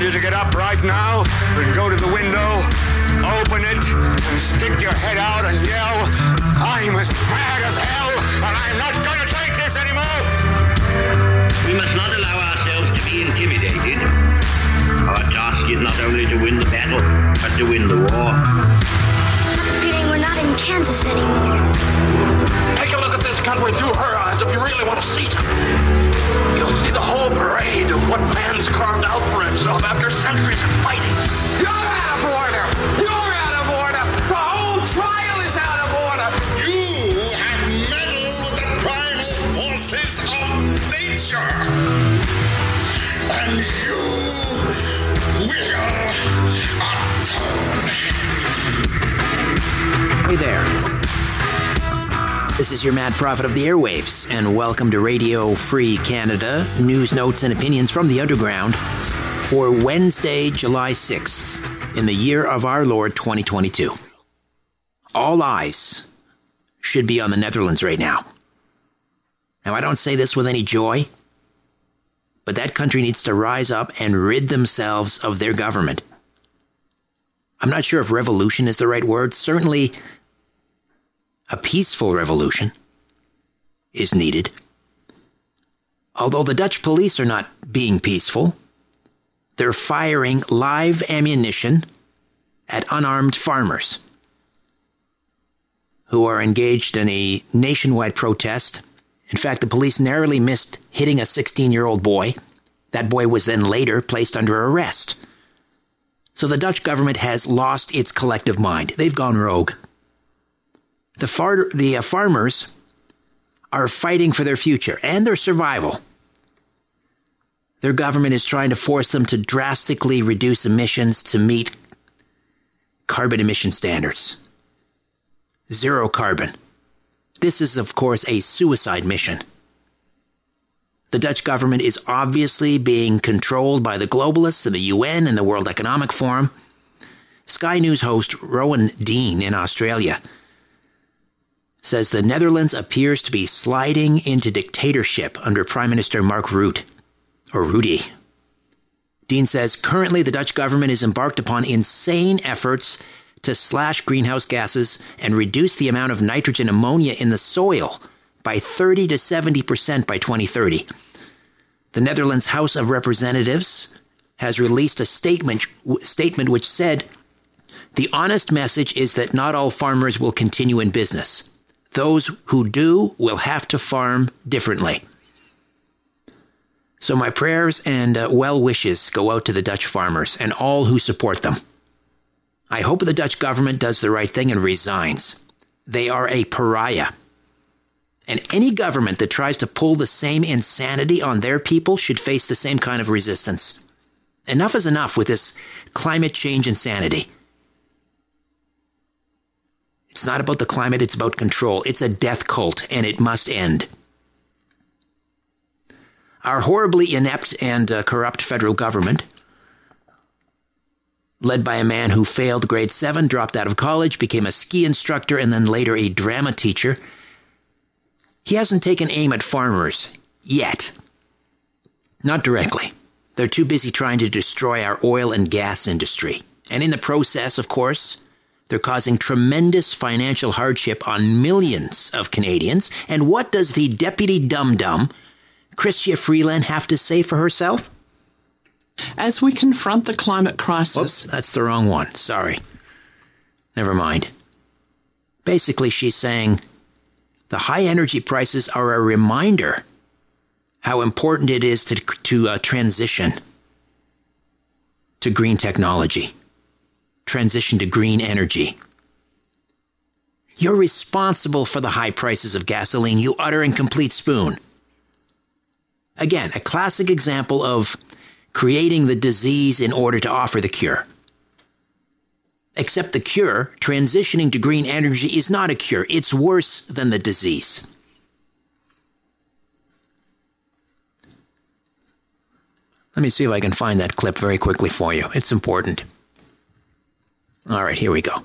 I want you to get up right now and go to the window, open it, and stick your head out and yell, I'm as bad as hell, and I'm not going to take this anymore. We must not allow ourselves to be intimidated. Our task is not only to win the battle, but to win the war. feeling we're not in Kansas anymore. Take a look at this country through her eyes if you really want to see something. You'll see the whole parade of what man's carved out for himself after centuries of fighting. You're out of order! You're out of order! The whole trial is out of order! You have meddled with the primal forces of nature! And you will atone! Hey there. This is your mad prophet of the airwaves, and welcome to Radio Free Canada, news, notes, and opinions from the underground for Wednesday, July 6th, in the year of our Lord 2022. All eyes should be on the Netherlands right now. Now, I don't say this with any joy, but that country needs to rise up and rid themselves of their government. I'm not sure if revolution is the right word. Certainly, a peaceful revolution is needed. Although the Dutch police are not being peaceful, they're firing live ammunition at unarmed farmers who are engaged in a nationwide protest. In fact, the police narrowly missed hitting a 16 year old boy. That boy was then later placed under arrest. So the Dutch government has lost its collective mind. They've gone rogue. The, far- the uh, farmers are fighting for their future and their survival. Their government is trying to force them to drastically reduce emissions to meet carbon emission standards. Zero carbon. This is, of course, a suicide mission. The Dutch government is obviously being controlled by the globalists and the UN and the World Economic Forum. Sky News host Rowan Dean in Australia says the Netherlands appears to be sliding into dictatorship under Prime Minister Mark Rutte, or Rudy. Dean says currently the Dutch government is embarked upon insane efforts to slash greenhouse gases and reduce the amount of nitrogen ammonia in the soil by 30 to 70% by 2030. The Netherlands House of Representatives has released a statement statement which said the honest message is that not all farmers will continue in business. Those who do will have to farm differently. So, my prayers and uh, well wishes go out to the Dutch farmers and all who support them. I hope the Dutch government does the right thing and resigns. They are a pariah. And any government that tries to pull the same insanity on their people should face the same kind of resistance. Enough is enough with this climate change insanity. It's not about the climate, it's about control. It's a death cult, and it must end. Our horribly inept and uh, corrupt federal government, led by a man who failed grade 7, dropped out of college, became a ski instructor, and then later a drama teacher, he hasn't taken aim at farmers yet. Not directly. They're too busy trying to destroy our oil and gas industry. And in the process, of course, they're causing tremendous financial hardship on millions of Canadians. And what does the deputy dum dum, Chrystia Freeland, have to say for herself? As we confront the climate crisis. Oops, that's the wrong one. Sorry. Never mind. Basically, she's saying the high energy prices are a reminder how important it is to, to uh, transition to green technology transition to green energy. You're responsible for the high prices of gasoline, you utter and complete spoon. Again, a classic example of creating the disease in order to offer the cure. Except the cure, transitioning to green energy, is not a cure. It's worse than the disease. Let me see if I can find that clip very quickly for you. It's important. All right, here we go.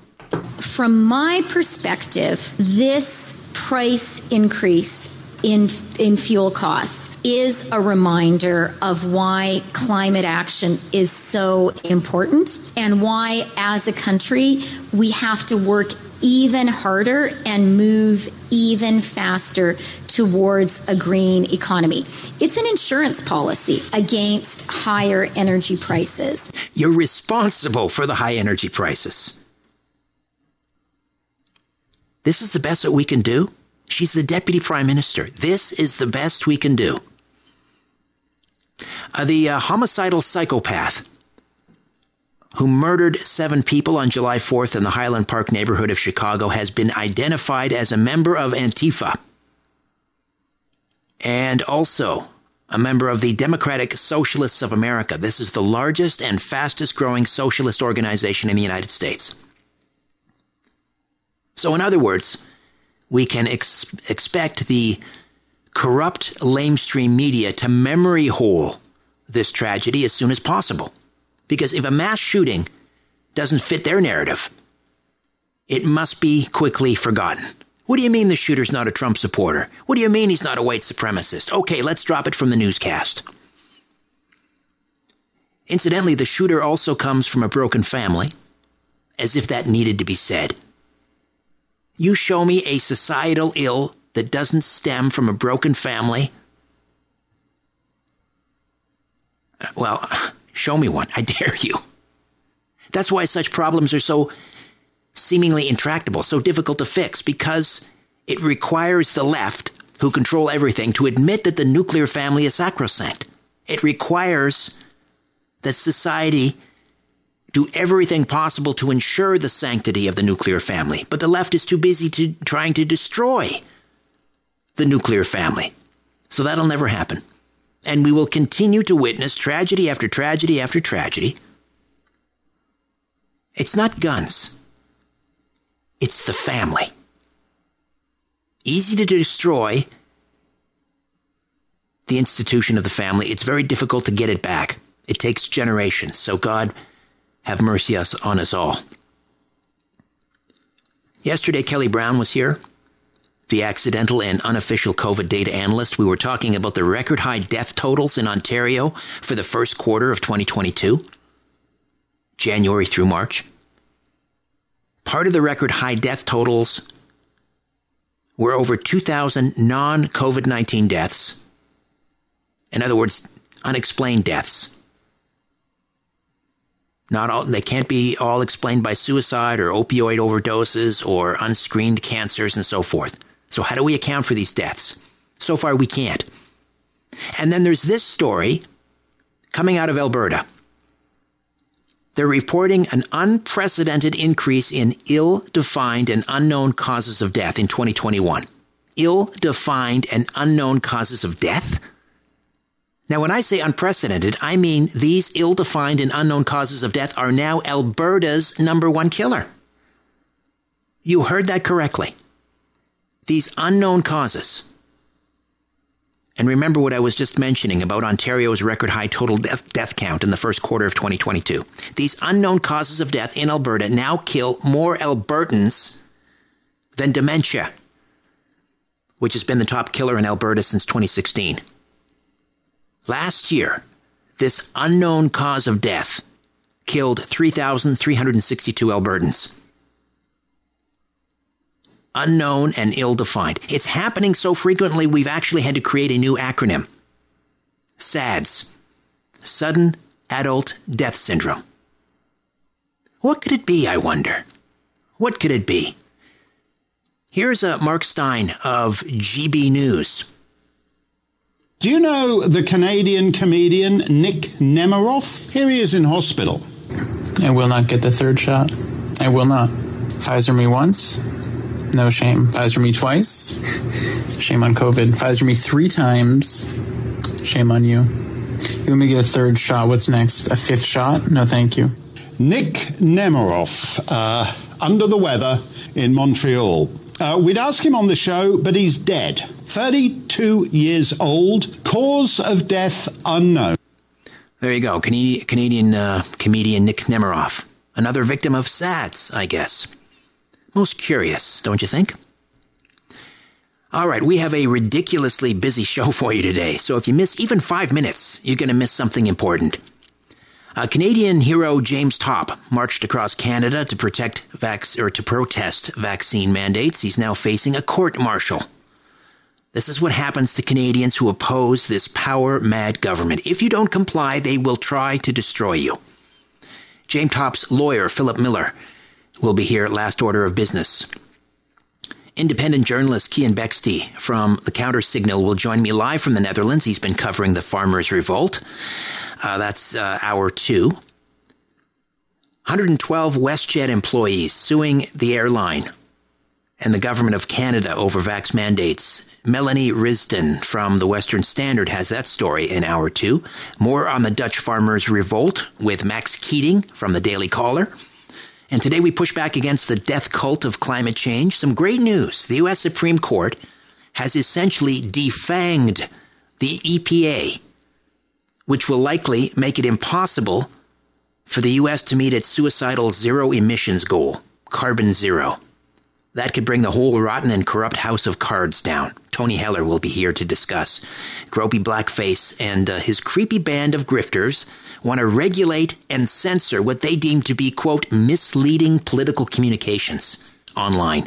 From my perspective, this price increase in in fuel costs is a reminder of why climate action is so important and why as a country we have to work even harder and move even faster towards a green economy. It's an insurance policy against higher energy prices. You're responsible for the high energy prices. This is the best that we can do. She's the deputy prime minister. This is the best we can do. Uh, the uh, homicidal psychopath who murdered seven people on July 4th in the Highland Park neighborhood of Chicago, has been identified as a member of Antifa and also a member of the Democratic Socialists of America. This is the largest and fastest growing socialist organization in the United States. So, in other words, we can ex- expect the corrupt lamestream media to memory hole this tragedy as soon as possible. Because if a mass shooting doesn't fit their narrative, it must be quickly forgotten. What do you mean the shooter's not a Trump supporter? What do you mean he's not a white supremacist? Okay, let's drop it from the newscast. Incidentally, the shooter also comes from a broken family, as if that needed to be said. You show me a societal ill that doesn't stem from a broken family. Uh, well, Show me one. I dare you. That's why such problems are so seemingly intractable, so difficult to fix, because it requires the left, who control everything, to admit that the nuclear family is sacrosanct. It requires that society do everything possible to ensure the sanctity of the nuclear family, but the left is too busy to trying to destroy the nuclear family. So that'll never happen and we will continue to witness tragedy after tragedy after tragedy. It's not guns, it's the family. Easy to destroy the institution of the family. It's very difficult to get it back. It takes generations. So, God, have mercy on us all. Yesterday, Kelly Brown was here the accidental and unofficial COVID data analyst, we were talking about the record high death totals in Ontario for the first quarter of 2022, January through March. Part of the record high death totals were over 2,000 non COVID 19 deaths. In other words, unexplained deaths. Not all, they can't be all explained by suicide or opioid overdoses or unscreened cancers and so forth. So, how do we account for these deaths? So far, we can't. And then there's this story coming out of Alberta. They're reporting an unprecedented increase in ill defined and unknown causes of death in 2021. ill defined and unknown causes of death? Now, when I say unprecedented, I mean these ill defined and unknown causes of death are now Alberta's number one killer. You heard that correctly. These unknown causes. And remember what I was just mentioning about Ontario's record high total death, death count in the first quarter of 2022. These unknown causes of death in Alberta now kill more Albertans than dementia, which has been the top killer in Alberta since 2016. Last year, this unknown cause of death killed 3,362 Albertans. Unknown and ill defined. It's happening so frequently, we've actually had to create a new acronym SADS Sudden Adult Death Syndrome. What could it be, I wonder? What could it be? Here's uh, Mark Steyn of GB News. Do you know the Canadian comedian Nick Nemeroff? Here he is in hospital. I will not get the third shot. I will not. Pfizer me once, no shame. Pfizer me twice, shame on COVID. Pfizer me three times, shame on you. You want me to get a third shot? What's next? A fifth shot? No, thank you. Nick Nemeroff, uh, under the weather in Montreal. Uh, we'd ask him on the show, but he's dead. 32 years old. Cause of death unknown. There you go. Canadian uh, comedian Nick Nemeroff. Another victim of SADS, I guess. Most curious, don't you think? All right, we have a ridiculously busy show for you today, so if you miss even five minutes, you're going to miss something important. Uh, Canadian hero James Topp marched across Canada to protect vac- or to protest vaccine mandates. He's now facing a court martial. This is what happens to Canadians who oppose this power mad government. If you don't comply, they will try to destroy you. James Topp's lawyer, Phillip Millar, will be here at Last Order of Business. Independent journalist Keean Bexte from the Counter Signal will join me live from the Netherlands. He's been covering the Farmers' Revolt. Uh, that's uh, hour two. 112 WestJet employees suing the airline and the government of Canada over vax mandates. Melanie Risdon from the Western Standard has that story in hour two. More on the Dutch farmers' revolt with Max Keating from the Daily Caller. And today we push back against the death cult of climate change. Some great news. The U.S. Supreme Court has essentially defanged the EPA which will likely make it impossible for the U.S. to meet its suicidal zero emissions goal, carbon zero. That could bring the whole rotten and corrupt house of cards down. Tony Heller will be here to discuss. Gropey Blackface and uh, his creepy band of grifters want to regulate and censor what they deem to be, quote, misleading political communications online.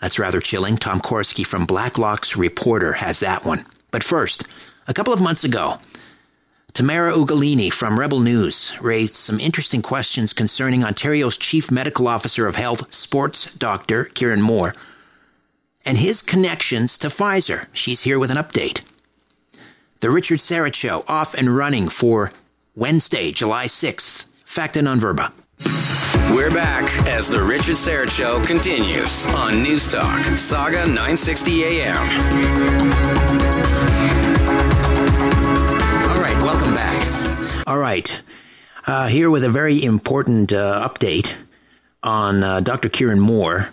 That's rather chilling. Tom Korski from Blacklock's Reporter has that one. But first, a couple of months ago, Tamara Ugolini from Rebel News raised some interesting questions concerning Ontario's Chief Medical Officer of Health, sports doctor Kieran Moore, and his connections to Pfizer. She's here with an update. The Richard Syrett Show off and running for Wednesday, July 6th. Facta non verba. We're back as the Richard Syrett Show continues on News Talk, Sauga 960 AM. All right. Uh, here with a very important uh, update on uh, Dr. Kieran Moore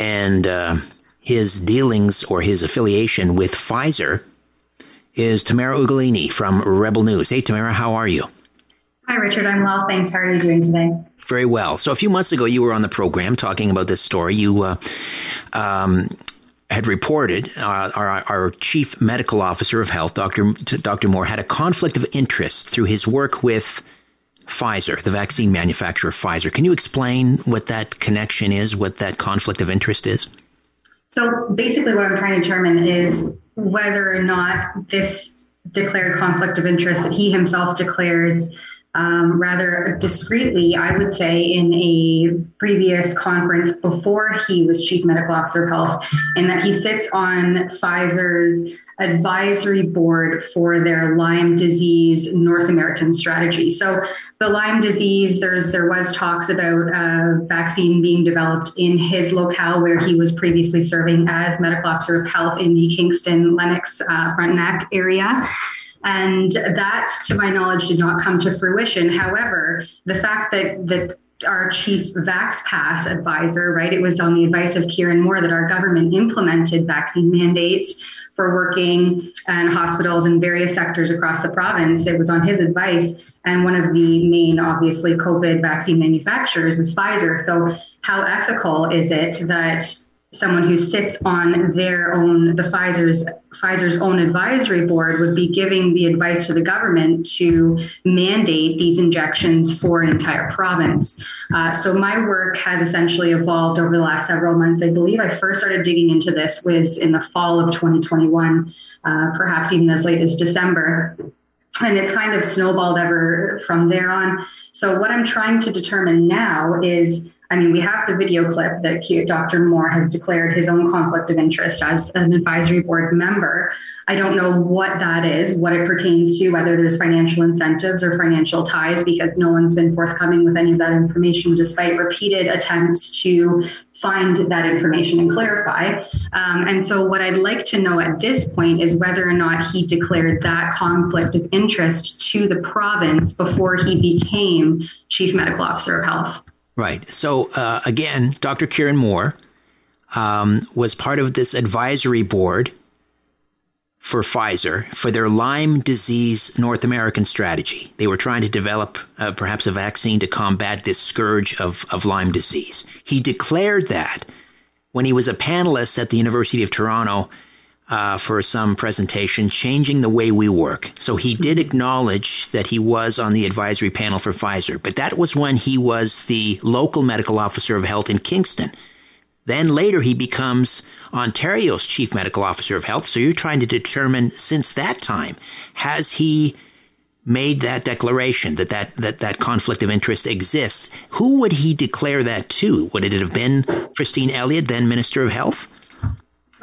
and uh, his dealings or his affiliation with Pfizer is Tamara Ugolini from Rebel News. Hey, Tamara, how are you? Hi, Richard. I'm well. Thanks. How are you doing today? Very well. So, a few months ago, you were on the program talking about this story. You uh, um, had reported, uh, our, our, chief medical officer of health, Dr. Dr. Moore, had a conflict of interest through his work with Pfizer, the vaccine manufacturer Pfizer. Can you explain what that connection is, what that conflict of interest is? So basically, what I'm trying to determine is whether or not this declared conflict of interest that he himself declares um, rather discreetly, I would say, in a previous conference before he was chief medical officer of health, in that he sits on Pfizer's advisory board for their Lyme disease North American strategy. So the Lyme disease, there's there was talks about a vaccine being developed in his locale where he was previously serving as medical officer of health in the Kingston Lennox uh, Frontenac area. And that, to my knowledge, did not come to fruition. However, the fact that that our chief VaxPass advisor, right? It was on the advice of Kieran Moore that our government implemented vaccine mandates for working and hospitals in various sectors across the province. It was on his advice. And one of the main, obviously, COVID vaccine manufacturers is Pfizer. So, how ethical is it that someone who sits on their own the Pfizer's Pfizer's own advisory board would be giving the advice to the government to mandate these injections for an entire province. Uh, so my work has essentially evolved over the last several months. I believe I first started digging into this was in the fall of 2021, uh, perhaps even as late as December and it's kind of snowballed ever from there on. So, what I'm trying to determine now is I mean, we have the video clip that Dr. Moore has declared his own conflict of interest as an advisory board member. I don't know what that is, what it pertains to, whether there's financial incentives or financial ties, because no one's been forthcoming with any of that information, despite repeated attempts to find that information and clarify. Um, and so, what I'd like to know at this point is whether or not he declared that conflict of interest to the province before he became chief medical officer of health. Right. So uh, again, Dr. Kieran Moore um, was part of this advisory board for Pfizer for their Lyme disease North American strategy. They were trying to develop uh, perhaps a vaccine to combat this scourge of, of Lyme disease. He declared that when he was a panelist at the University of Toronto uh, for some presentation, changing the way we work. So he did acknowledge that he was on the advisory panel for Pfizer, but that was when he was the local medical officer of health in Kingston. Then later he becomes Ontario's chief medical officer of health. So you're trying to determine since that time, has he made that declaration that that, that, that conflict of interest exists? Who would he declare that to? Would it have been Christine Elliott, then Minister of Health?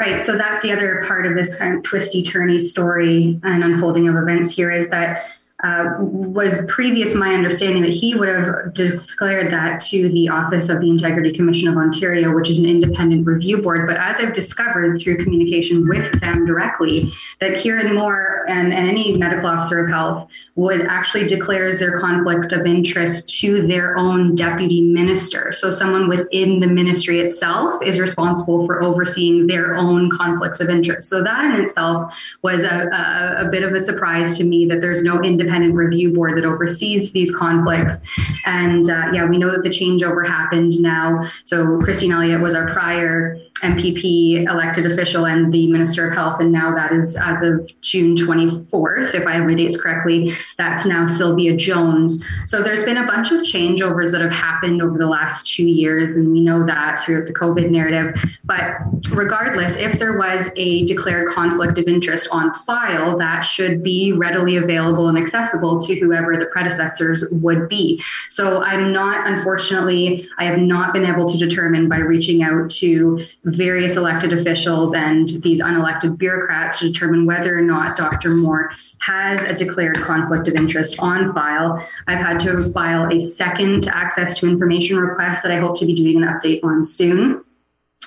Right. So that's the other part of this kind of twisty turny story and unfolding of events here is that uh, was previous my understanding that he would have declared that to the Office of the Integrity Commission of Ontario, which is an independent review board. But as I've discovered through communication with them directly, that Kieran Moore and, and any medical officer of health would actually declares their conflict of interest to their own deputy minister. So someone within the ministry itself is responsible for overseeing their own conflicts of interest. So that in itself was a, a, a bit of a surprise to me that there's no independent independent review board that oversees these conflicts. And uh, yeah, we know that the changeover happened now. So Christine Elliott was our prior MPP elected official and the Minister of Health, and now that is as of June 24th, if I have my dates correctly. That's now Sylvia Jones. So there's been a bunch of changeovers that have happened over the last two years, and we know that throughout the COVID narrative. But regardless, if there was a declared conflict of interest on file, that should be readily available and accessible accessible to whoever the predecessors would be. So I'm not, unfortunately, I have not been able to determine by reaching out to various elected officials and these unelected bureaucrats to determine whether or not Dr. Moore has a declared conflict of interest on file. I've had to file a second access to information request that I hope to be doing an update on soon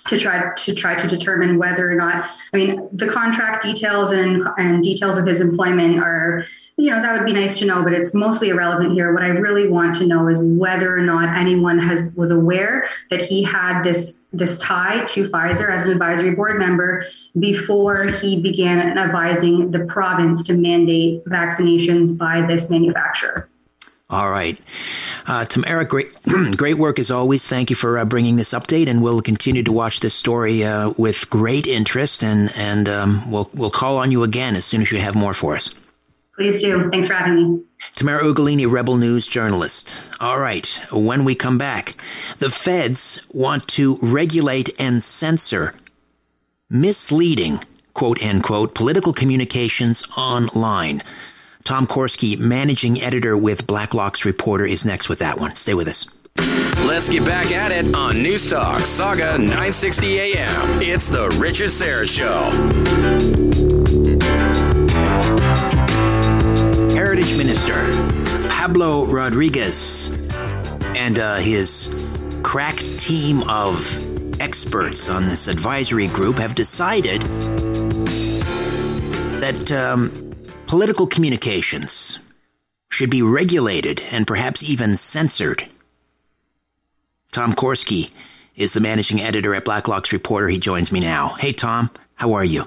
to try to try to determine whether or not I mean the contract details and and details of his employment are you know, that would be nice to know, but it's mostly irrelevant here. What I really want to know is whether or not anyone has was aware that he had this this tie to Pfizer as an advisory board member before he began advising the province to mandate vaccinations by this manufacturer. All right. Uh, Eric, great, great work as always. Thank you for uh, bringing this update, and we'll continue to watch this story uh, with great interest, and and um, we'll we'll call on you again as soon as you have more for us. Please do. Thanks for having me. Tamara Ugolini, Rebel News journalist. All right, when we come back, the feds want to regulate and censor misleading, quote unquote, political communications online. Tom Korski, managing editor with Blacklock's Reporter, is next with that one. Stay with us. Let's get back at it on Newstalk Sauga 960 AM. It's the Richard Syrett Show. Pablo Rodriguez and uh, his crack team of experts on this advisory group have decided that um, political communications should be regulated and perhaps even censored. Tom Korski is the managing editor at Blacklock's Reporter. He joins me now. Hey, Tom, how are you?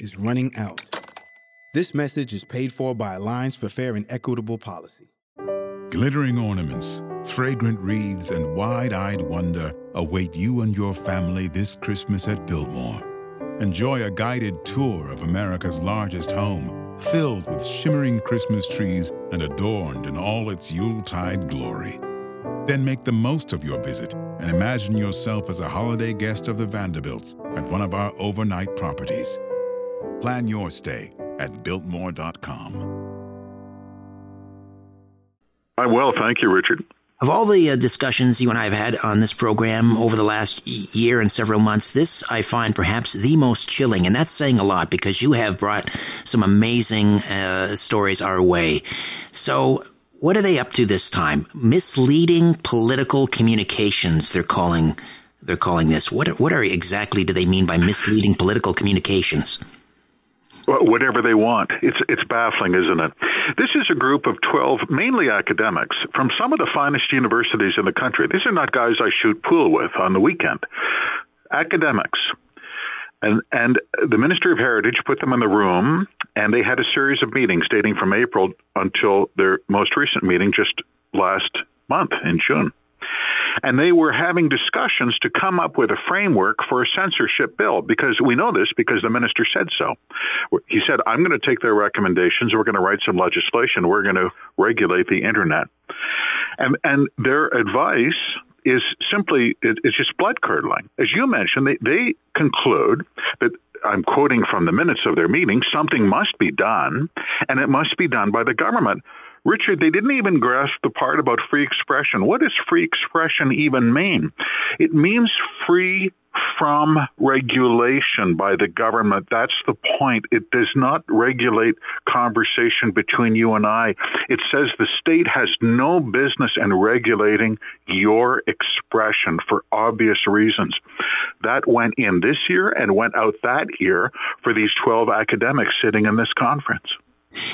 is running out. This message is paid for by Alliance for Fair and Equitable Policy. Glittering ornaments, fragrant wreaths, and wide eyed wonder await you and your family this Christmas at Biltmore. Enjoy a guided tour of America's largest home, filled with shimmering Christmas trees and adorned in all its Yuletide glory. Then make the most of your visit and imagine yourself as a holiday guest of the Vanderbilts at one of our overnight properties. Plan your stay at Biltmore.com. I'm well, thank you, Richard. Of all the uh, discussions you and I have had on this program over the last year and several months, this I find perhaps the most chilling, and that's saying a lot because you have brought some amazing uh, stories our way. So, what are they up to this time? Misleading political communications. They're calling. They're calling this. What? What are exactly do they mean by misleading political communications? Whatever they want. It's it's baffling, isn't it? This is a group of 12 mainly academics from some of the finest universities in the country. These are not guys I shoot pool with on the weekend. Academics. And and the Ministry of Heritage put them in the room and they had a series of meetings dating from April until their most recent meeting just last month in June and they were having discussions to come up with a framework for a censorship bill because we know this because the minister said so. He said, I'm going to take their recommendations. We're going to write some legislation. We're going to regulate the internet. And, and their advice is simply, it, it's just blood curdling. As you mentioned, they, they conclude that I'm quoting from the minutes of their meeting, something must be done, and it must be done by the government. Richard, they didn't even grasp the part about free expression. What does free expression even mean? It means free from regulation by the government. That's the point. It does not regulate conversation between you and I. It says the state has no business in regulating your expression for obvious reasons. That went in this year and went out that year for these 12 academics sitting in this conference.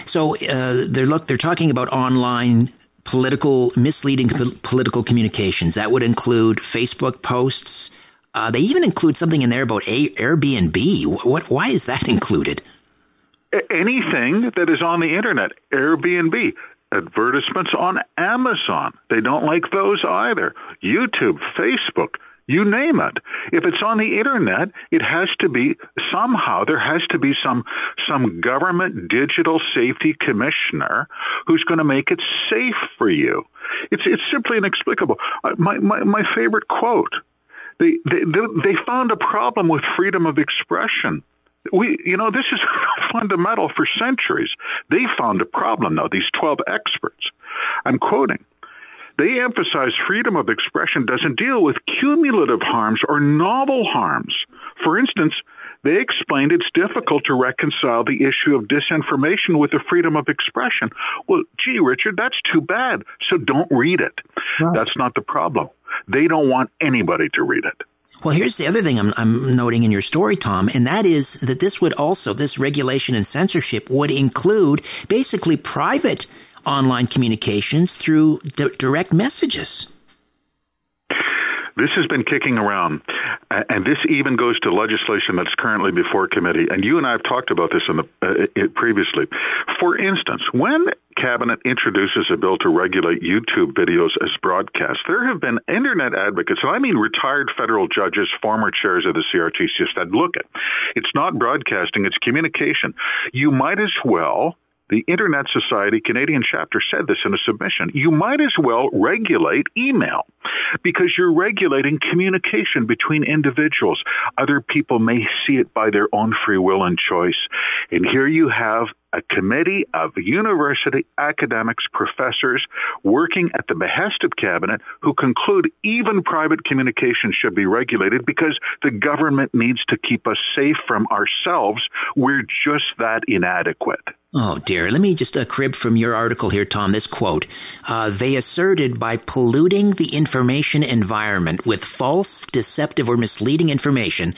So uh, they're look they're talking about online political misleading political communications. That would include Facebook posts. Uh, they even include something in there about Airbnb. What? Why is that included? Anything that is on the internet, Airbnb, advertisements on Amazon. They don't like those either. YouTube, Facebook, you name it. If it's on the internet, it has to be somehow there has to be some some government digital safety commissioner who's going to make it safe for you. It's it's simply inexplicable. Uh, my my my favorite quote. They, they they found a problem with freedom of expression. We, you know, this is fundamental for centuries. They found a problem, though, these 12 experts. I'm quoting. They emphasize freedom of expression doesn't deal with cumulative harms or novel harms. For instance, they explained it's difficult to reconcile the issue of disinformation with the freedom of expression. Well, gee, Richard, that's too bad. So don't read it. Right. That's not the problem. They don't want anybody to read it. Well, here's the other thing I'm, I'm, noting in your story, Tom, and that is that this would also, this regulation and censorship would include basically private online communications through d- direct messages. This has been kicking around, and this even goes to legislation that's currently before committee. And you and I have talked about this in the uh, previously. For instance, when cabinet introduces a bill to regulate YouTube videos as broadcast, there have been internet advocates, and I mean retired federal judges, former chairs of the CRTC, said, "Look, it's not broadcasting; it's communication. You might as well." The Internet Society Canadian chapter said this in a submission. You might as well regulate email because you're regulating communication between individuals. Other people may see it by their own free will and choice. And here you have a committee of university academics, professors working at the behest of cabinet who conclude even private communication should be regulated because the government needs to keep us safe from ourselves. We're just that inadequate. Oh, dear. Let me just uh, crib from your article here, Tom. This quote uh, They asserted by polluting the information environment with false, deceptive, or misleading information,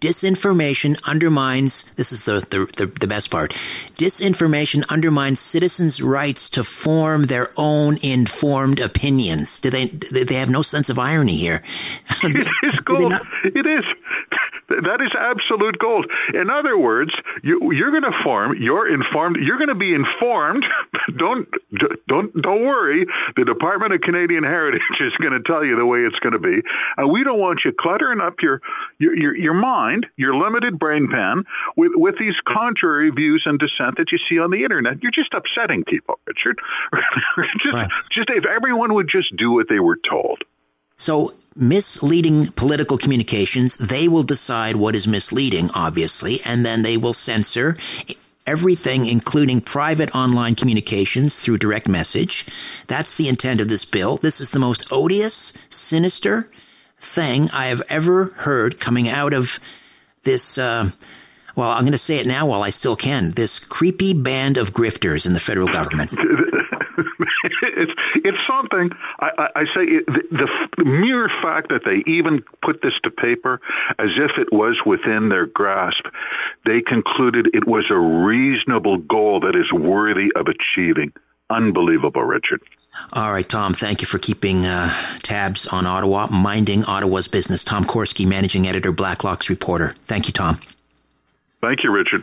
disinformation undermines this is the, the, the, the best part disinformation undermines citizens' rights to form their own informed opinions. Do they, they have no sense of irony here? it is gold. It is. That is absolute gold. In other words, you, are going to form. You're informed. You're going to be informed. don't don't don't worry. The Department of Canadian Heritage is going to tell you the way it's going to be. Uh, we don't want you cluttering up your, your your your mind, your limited brain pan, with with these contrary views and dissent that you see on the internet. You're just upsetting people, Richard. just right. just if everyone would just do what they were told. So, misleading political communications, they will decide what is misleading, obviously, and then they will censor everything, including private online communications through direct message. That's the intent of this bill. This is the most odious, sinister thing I have ever heard coming out of this. Uh, well, I'm going to say it now while I still can. This creepy band of grifters in the federal government. It's it's something. I, I, I say it, the, the mere fact that they even put this to paper as if it was within their grasp, they concluded it was a reasonable goal that is worthy of achieving. Unbelievable, Richard. All right, Tom, thank you for keeping uh, tabs on Ottawa, minding Ottawa's business. Tom Korski, managing editor, Blacklock's reporter. Thank you, Tom. Thank you, Richard.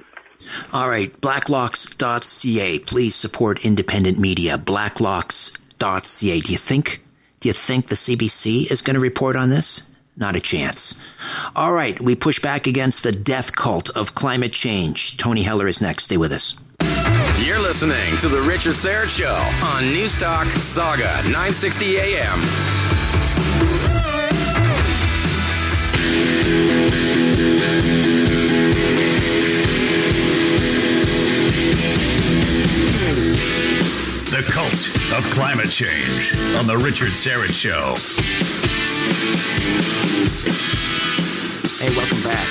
All right, blacklocks.ca. Please support independent media. Do you think do you think the CBC is going to report on this? Not a chance. All right, we push back against the death cult of climate change. Tony Heller is next. Stay with us. You're listening to the Richard Syrett Show on Newstalk Sauga 960 AM. Cult of Climate Change on The Richard Syrett Show. Hey, welcome back.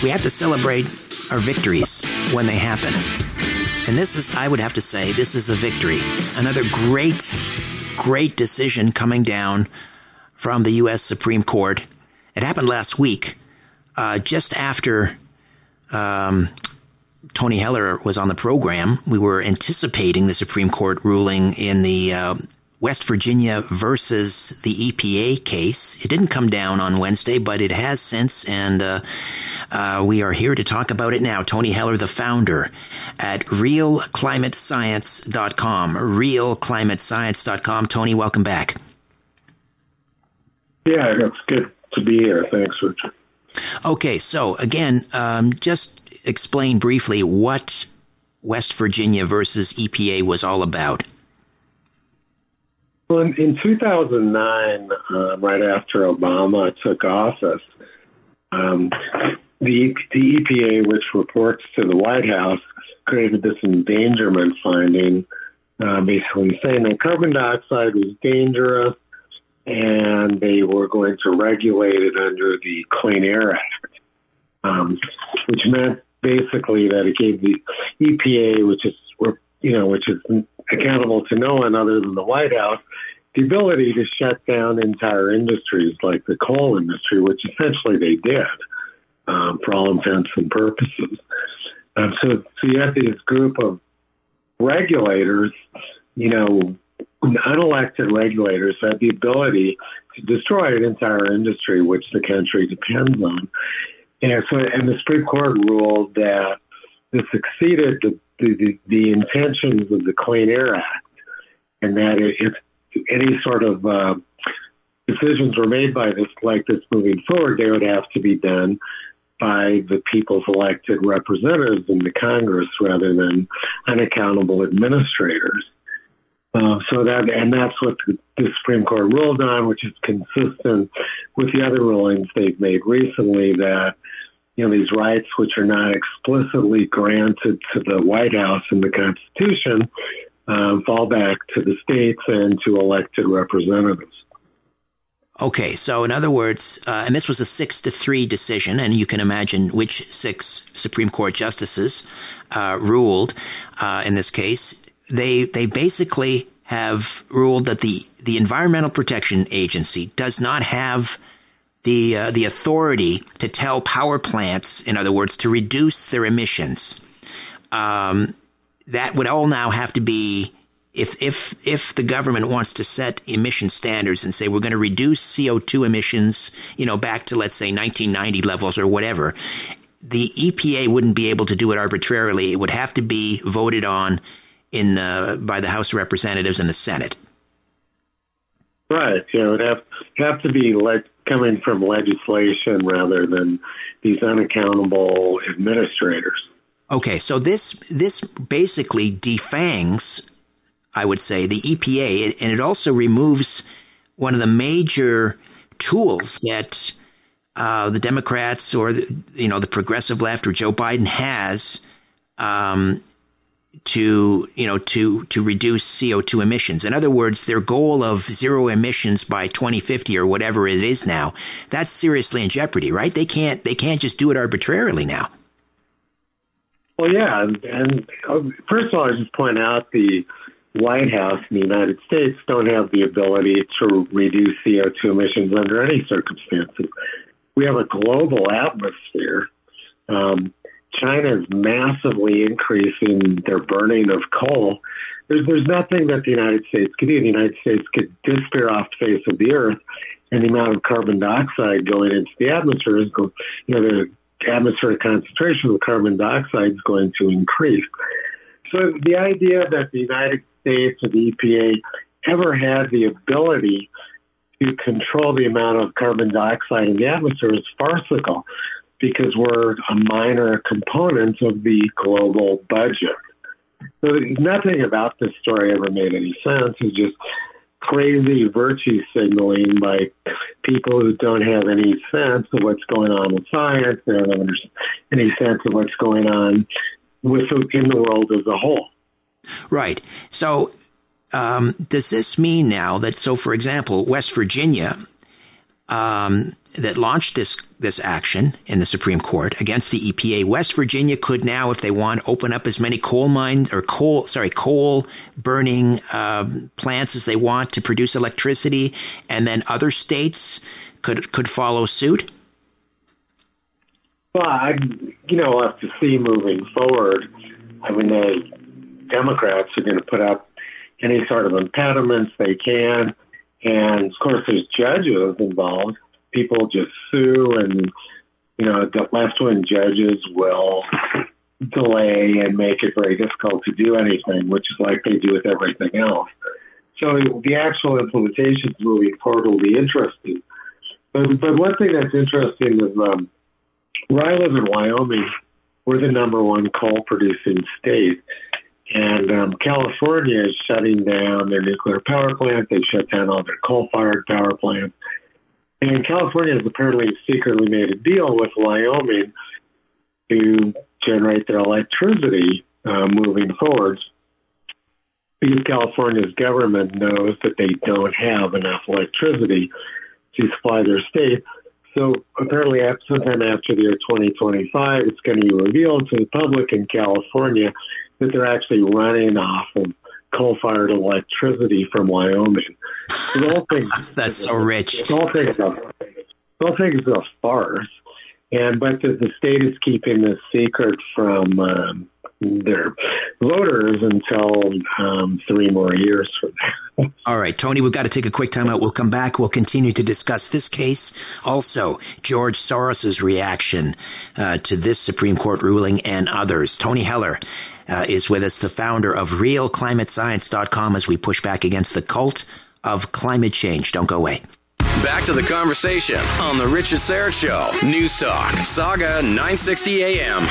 We have to celebrate our victories when they happen. And this is, I would have to say, this is a victory. Another great, great decision coming down from the U.S. Supreme Court. It happened last week, uh, just after um, Tony Heller was on the program, we were anticipating the Supreme Court ruling in the uh, West Virginia versus the EPA case. It didn't come down on Wednesday, but it has since, and uh, uh, we are here to talk about it now. Tony Heller, the founder at realclimatescience.com. Realclimatescience.com. Tony, welcome back. Yeah, it's good to be here. Thanks, Richard. Okay, so again, um, just explain briefly what West Virginia versus EPA was all about? Well, in, in 2009, um, right after Obama took office, um, the, the EPA, which reports to the White House, created this endangerment finding, uh, basically saying that carbon dioxide was dangerous and they were going to regulate it under the Clean Air Act, um, which meant basically that it gave the EPA, which is you know which is accountable to no one other than the White House, the ability to shut down entire industries like the coal industry, which essentially they did um, for all intents and purposes. Um, so, so you have this group of regulators, you know, unelected regulators have the ability to destroy an entire industry, which the country depends on. And so, and the Supreme Court ruled that this exceeded the, the, the intentions of the Clean Air Act, and that if any sort of uh, decisions were made by this like this moving forward, they would have to be done by the people's elected representatives in the Congress rather than unaccountable administrators. Uh, so that and that's what the, the, Supreme Court ruled on, which is consistent with the other rulings they've made recently that you know these rights, which are not explicitly granted to the White House in the Constitution, um, fall back to the states and to elected representatives. Okay, so in other words, uh, and this was a six to three decision, and you can imagine which six Supreme Court justices uh, ruled uh, in this case. They they basically have ruled that the the Environmental Protection Agency does not have the uh, the authority to tell power plants, in other words, to reduce their emissions. Um, that would all now have to be if if if the government wants to set emission standards and say we're going to reduce CO2 emissions, you know, back to let's say 1990 levels or whatever, the EPA wouldn't be able to do it arbitrarily. It would have to be voted on in uh, by the House of Representatives and the Senate. Right. You know, it would have have to be like coming from legislation rather than these unaccountable administrators. Okay, so this this basically defangs I would say, the EPA, and it also removes one of the major tools that uh, the Democrats or the, you know the progressive left or Joe Biden has um, to you know to to reduce CO2 emissions. In other words, their goal of zero emissions by 2050 or whatever it is now, that's seriously in jeopardy, right? They can't they can't just do it arbitrarily now. Well, yeah, and, and uh, first of all, I just point out the White House in the United States don't have the ability to reduce CO2 emissions under any circumstances. We have a global atmosphere. Um, China is massively increasing their burning of coal. There's, there's nothing that the United States could do. The United States could disappear off the face of the earth, and the amount of carbon dioxide going into the atmosphere is going, you know, the atmospheric concentration of carbon dioxide is going to increase. So the idea that the United States or the EPA ever had the ability to control the amount of carbon dioxide in the atmosphere is farcical because we're a minor component of the global budget. So nothing about this story ever made any sense. It's just crazy virtue signaling by people who don't have any sense of what's going on with science. They don't have any sense of what's going on with in the world as a whole. Right. So, um, does this mean now that, so for example, West Virginia, um, that launched this this action in the Supreme Court against the EPA, West Virginia could now, if they want, open up as many coal mines or coal, sorry, coal burning um, plants as they want to produce electricity, and then other states could could follow suit. Well, I, you know, we'll have to see moving forward. I mean, the Democrats are going to put up any sort of impediments they can. And of course, there's judges involved. People just sue, and you know, the left wing judges will delay and make it very difficult to do anything, which is like they do with everything else. So the actual implementation moving forward will be interesting. But, but one thing that's interesting is um, where I live in Wyoming, we're the number one coal producing state. And um, California is shutting down their nuclear power plant. They've shut down all their coal fired power plants. And California has apparently secretly made a deal with Wyoming to generate their electricity uh, moving forward. Because California's government knows that they don't have enough electricity to supply their state. So apparently, sometime after the year 2025, it's going to be revealed to the public in California that they're actually running off of coal-fired electricity from Wyoming. the whole thing. That's so rich. The whole thing is a, the whole thing a farce. And but the, the state is keeping this secret from um, their voters until um, three more years from now. All right, Tony, we've got to take a quick time out. We'll come back. We'll continue to discuss this case. Also, George Soros's reaction uh, to this Supreme Court ruling and others. Tony Heller uh, is with us, the founder of RealClimateScience.com, as we push back against the cult of climate change. Don't go away. Back to the conversation on The Richard Syrett Show. News Talk, Sauga 960 AM.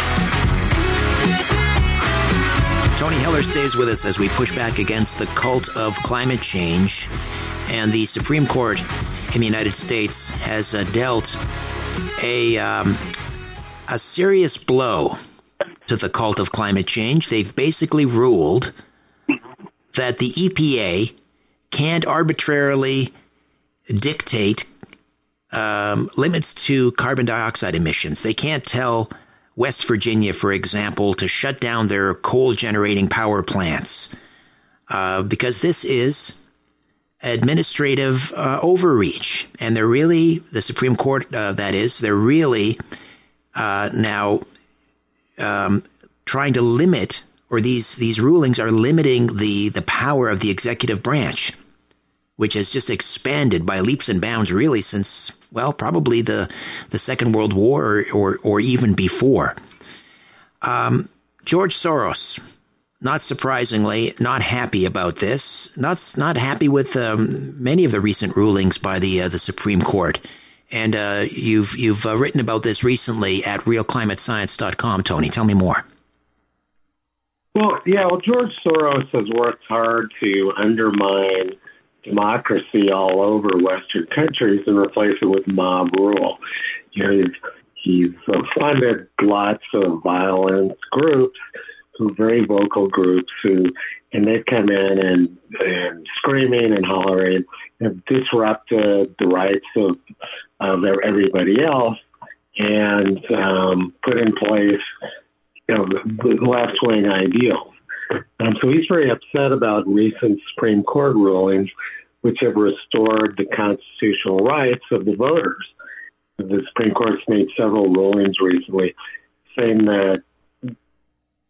Tony Heller stays with us as we push back against the cult of climate change. And the Supreme Court in the United States has uh, dealt a, um, a serious blow to the cult of climate change. They've basically ruled that the EPA can't arbitrarily dictate um, limits to carbon dioxide emissions. They can't tell West Virginia, for example, to shut down their coal generating power plants uh, because this is administrative uh, overreach. And they're really, the Supreme Court, uh, that is, they're really uh, now um, trying to limit, or these, these rulings are limiting the, the power of the executive branch which has just expanded by leaps and bounds really since well probably the the Second World War or or, or even before. Um, George Soros, not surprisingly, not happy about this. Not not happy with um, many of the recent rulings by the uh, the Supreme Court. And uh, you've you've uh, written about this recently at realclimatescience.com. Tony, tell me more. Well, yeah, well, George Soros has worked hard to undermine democracy all over Western countries and replace it with mob rule. You know, he's, he's funded lots of violence groups, who very vocal groups who, and they've come in and, and screaming and hollering and disrupted the rights of, of everybody else and um, put in place, you know, the left wing ideals. Um, so he's very upset about recent Supreme Court rulings which have restored the constitutional rights of the voters. The Supreme Court's made several rulings recently saying that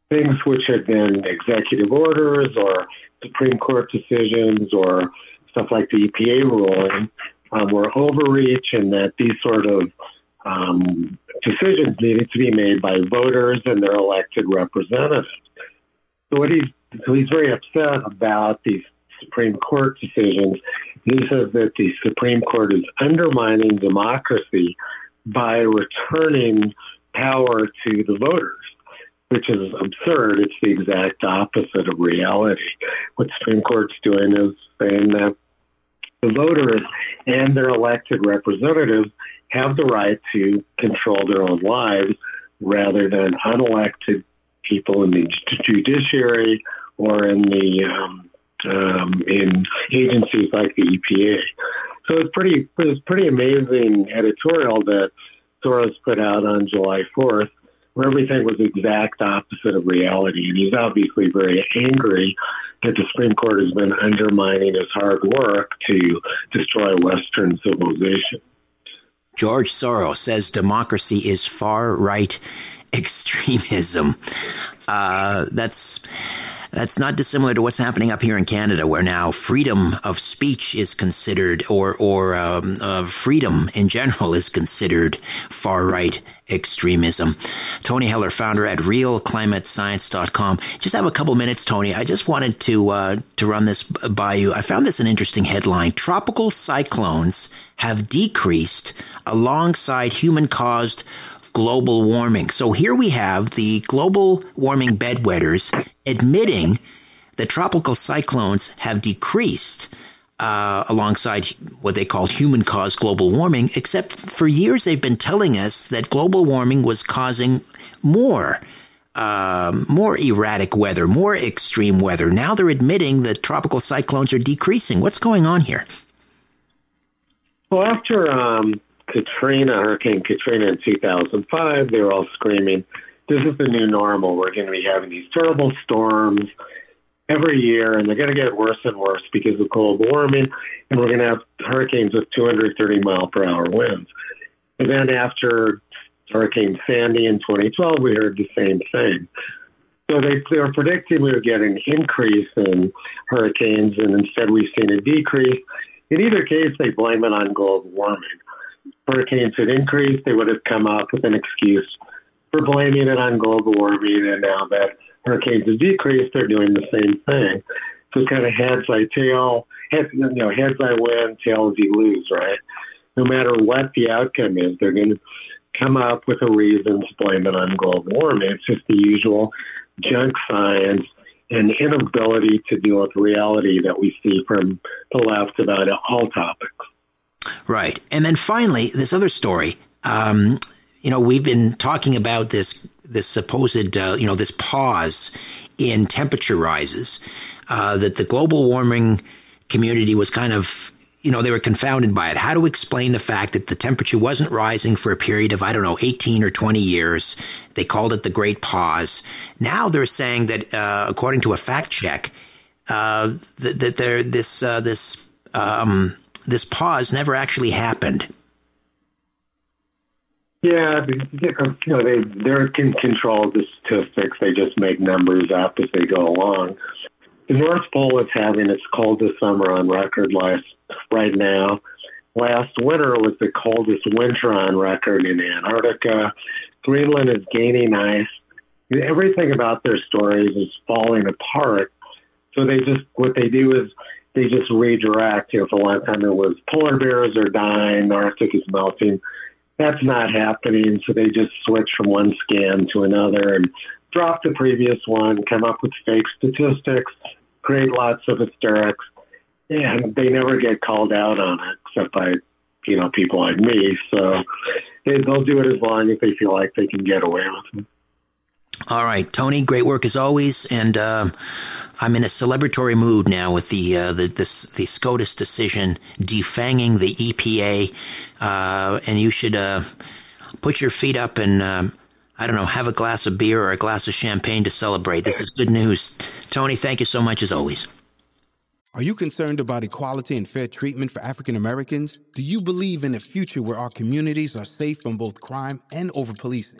things which had been executive orders or Supreme Court decisions or stuff like the EPA ruling um, were overreach and that these sort of um, decisions needed to be made by voters and their elected representatives. So what he's so he's very upset about these Supreme Court decisions. He says that the Supreme Court is undermining democracy by returning power to the voters, which is absurd. It's the exact opposite of reality. What Supreme Court's doing is saying that the voters and their elected representatives have the right to control their own lives rather than unelected people in the judiciary or in the um, um, in agencies like the EPA. So it's pretty it was pretty amazing editorial that Soros put out on July 4th, where everything was the exact opposite of reality, and he's obviously very angry that the Supreme Court has been undermining his hard work to destroy Western civilization. George Soros says democracy is far right extremism. Uh, that's that's not dissimilar to what's happening up here in Canada, where now freedom of speech is considered, or or um, uh, freedom in general is considered far right extremism. Tony Heller, founder at RealClimateScience.com. Just have a couple minutes, Tony. I just wanted to uh, to run this by you. I found this an interesting headline: Tropical cyclones have decreased alongside human-caused global warming. So here we have the global warming bedwetters admitting that tropical cyclones have decreased uh, alongside what they call human caused global warming, except for years they've been telling us that global warming was causing more. Uh, more erratic weather, more extreme weather. Now they're admitting that tropical cyclones are decreasing. What's going on here? Well, after um, Katrina, Hurricane Katrina in 2005, they were all screaming, this is the new normal. We're going to be having these terrible storms every year, and they're going to get worse and worse because of global warming, and we're going to have hurricanes with 230 mile per hour winds. And then after Hurricane Sandy in 2012, we heard the same thing. So they, they were predicting we would get an increase in hurricanes, and instead we've seen a decrease. In either case, they blame it on global warming. Hurricanes had increased, they would have come up with an excuse for blaming it on global warming, and now that hurricanes have decreased, they're doing the same thing. So it's kind of heads I tail, heads, you know, heads I win, tails you lose, right? No matter what the outcome is, they're going to come up with a reason to blame it on global warming. It's just the usual junk science and inability to deal with reality that we see from the left about all topics. Right. And then finally, this other story. Um, you know, we've been talking about this this supposed, uh, you know, this pause in temperature rises. Uh, that the global warming community was kind of you know, they were confounded by it. How to explain the fact that the temperature wasn't rising for a period of, I don't know, 18 or 20 years. They called it the Great Pause. Now they're saying that, uh, according to a fact check, uh, that, that there, this, uh, this, um, this pause never actually happened. Yeah, um, you know, they they're in control of the statistics. They just make numbers up as they go along. The North Pole is having its coldest summer on record last right now. Last winter was the coldest winter on record in Antarctica. Greenland is gaining ice. Everything about their stories is falling apart. So they just what they do is they just redirect. You know, for a long time it was polar bears are dying, Arctic is melting. That's not happening. So they just switch from one scan to another and drop the previous one, come up with fake statistics, create lots of hysterics, and they never get called out on it except by you know people like me. So they, they'll do it as long as they feel like they can get away with it. All right, Tony, great work as always, and uh, I'm in a celebratory mood now with the uh, the the SCOTUS decision defanging the EPA, uh, and you should uh, put your feet up and um, I don't know have a glass of beer or a glass of champagne to celebrate. This is good news, Tony. Thank you so much as always. Are you concerned about equality and fair treatment for African Americans? Do you believe in a future where our communities are safe from both crime and over policing?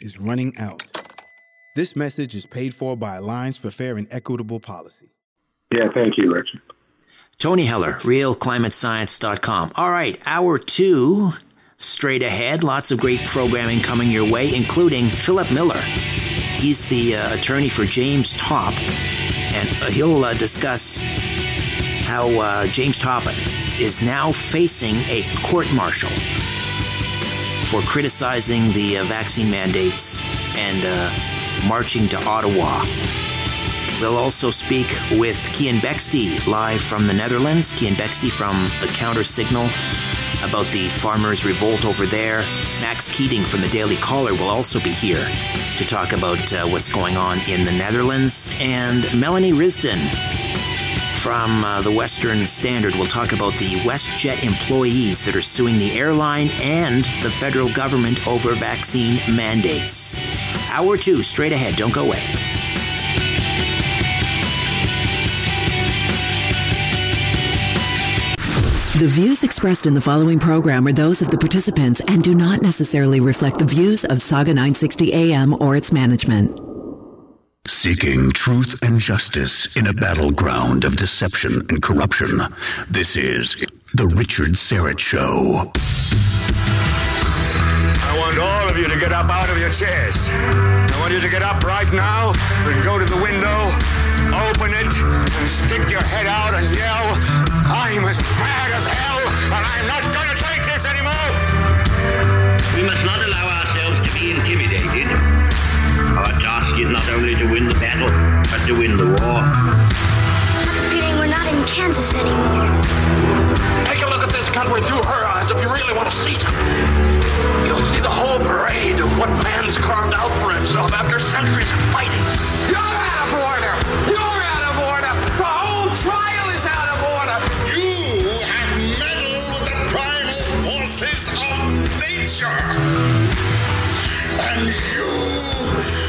is running out. This message is paid for by Alliance for Fair and Equitable Policy. Yeah, thank you, Richard. Tony Heller, realclimatescience.com. All right, hour two, straight ahead. Lots of great programming coming your way, including Phillip Millar. He's the uh, attorney for James Topp, and uh, he'll uh, discuss how uh, James Topp is now facing a court martial for criticizing the uh, vaccine mandates and uh, marching to Ottawa. We'll also speak with Keean Bexte live from the Netherlands. Keean Bexte from the Counter Signal about the farmers' revolt over there. Max Keating from the Daily Caller will also be here to talk about uh, what's going on in the Netherlands. And Melanie Risdon from uh, the Western Standard. We'll talk about the WestJet employees that are suing the airline and the federal government over vaccine mandates. Hour two, straight ahead. Don't go away. The views expressed in the following program are those of the participants and do not necessarily reflect the views of Sauga 960 AM or its management. Seeking truth and justice in a battleground of deception and corruption. This is The Richard Syrett Show. I want all of you to get up out of your chairs. I want you to get up right now and go to the window, open it, and stick your head out and yell, I'm as bad as hell, and I'm not going not only to win the battle, but to win the war. I have a feeling we're not in Kansas anymore. Take a look at this country through her eyes if you really want to see something. You'll see the whole parade of what man's carved out for himself after centuries of fighting. You're out of order! You're out of order! The whole trial is out of order! You have meddled with the primal forces of nature! And you will atone.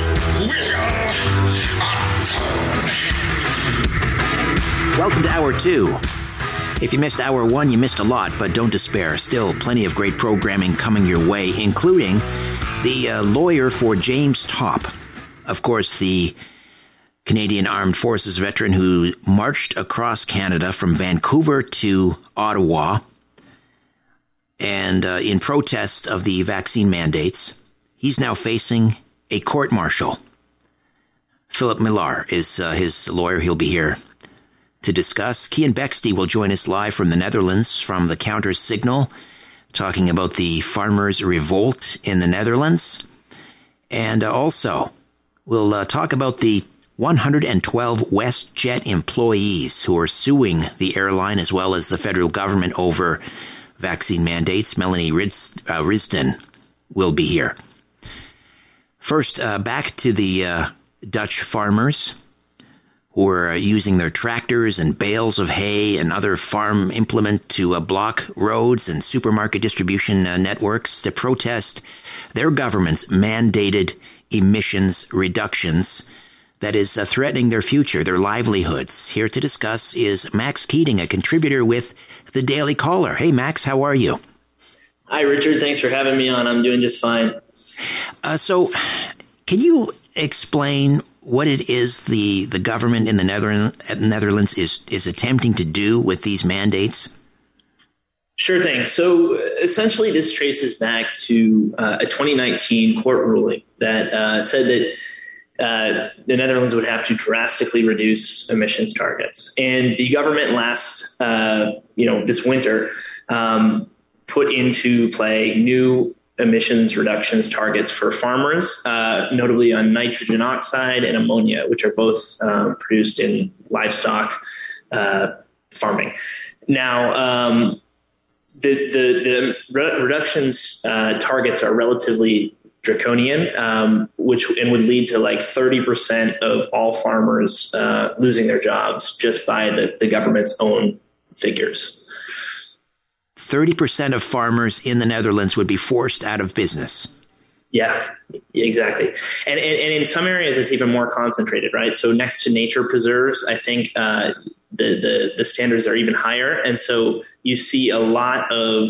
Welcome to Hour 2. If you missed Hour 1, you missed a lot, but don't despair. Still plenty of great programming coming your way, including the uh, lawyer for James Topp. Of course, the Canadian Armed Forces veteran who marched across Canada from Vancouver to Ottawa and uh, in protest of the vaccine mandates. He's now facing a court martial. Phillip Millar is uh, his lawyer. He'll be here to discuss. Keean Bexte will join us live from the Netherlands from the Counter Signal, talking about the farmers' revolt in the Netherlands. And uh, also, we'll uh, talk about the 112 WestJet employees who are suing the airline as well as the federal government over vaccine mandates. Melanie Rids- uh, Risdon will be here. First, uh, back to the uh, Dutch farmers who are using their tractors and bales of hay and other farm implement to uh, block roads and supermarket distribution uh, networks to protest their government's mandated emissions reductions that is uh, threatening their future, their livelihoods. Here to discuss is Max Keating, a contributor with the Daily Caller. Hey, Max, how are you? Hi, Richard. Thanks for having me on. I'm doing just fine. Uh, so, can you explain what it is the, the government in the Netherlands is, is attempting to do with these mandates? Sure thing. So essentially, this traces back to uh, a 2019 court ruling that uh, said that uh, the Netherlands would have to drastically reduce emissions targets, and the government last, uh, you know, this winter um, put into play new emissions reductions targets for farmers, uh, notably on nitrogen oxide and ammonia, which are both um, produced in livestock uh, farming. Now, um, the the, the re- reductions uh, targets are relatively draconian, um, which and would lead to like thirty percent of all farmers uh, losing their jobs just by the, the government's own figures. 30% of farmers in the Netherlands would be forced out of business. Yeah, exactly. And, and, and in some areas, it's even more concentrated, right? So next to nature preserves, I think uh, the, the, the standards are even higher. And so you see a lot of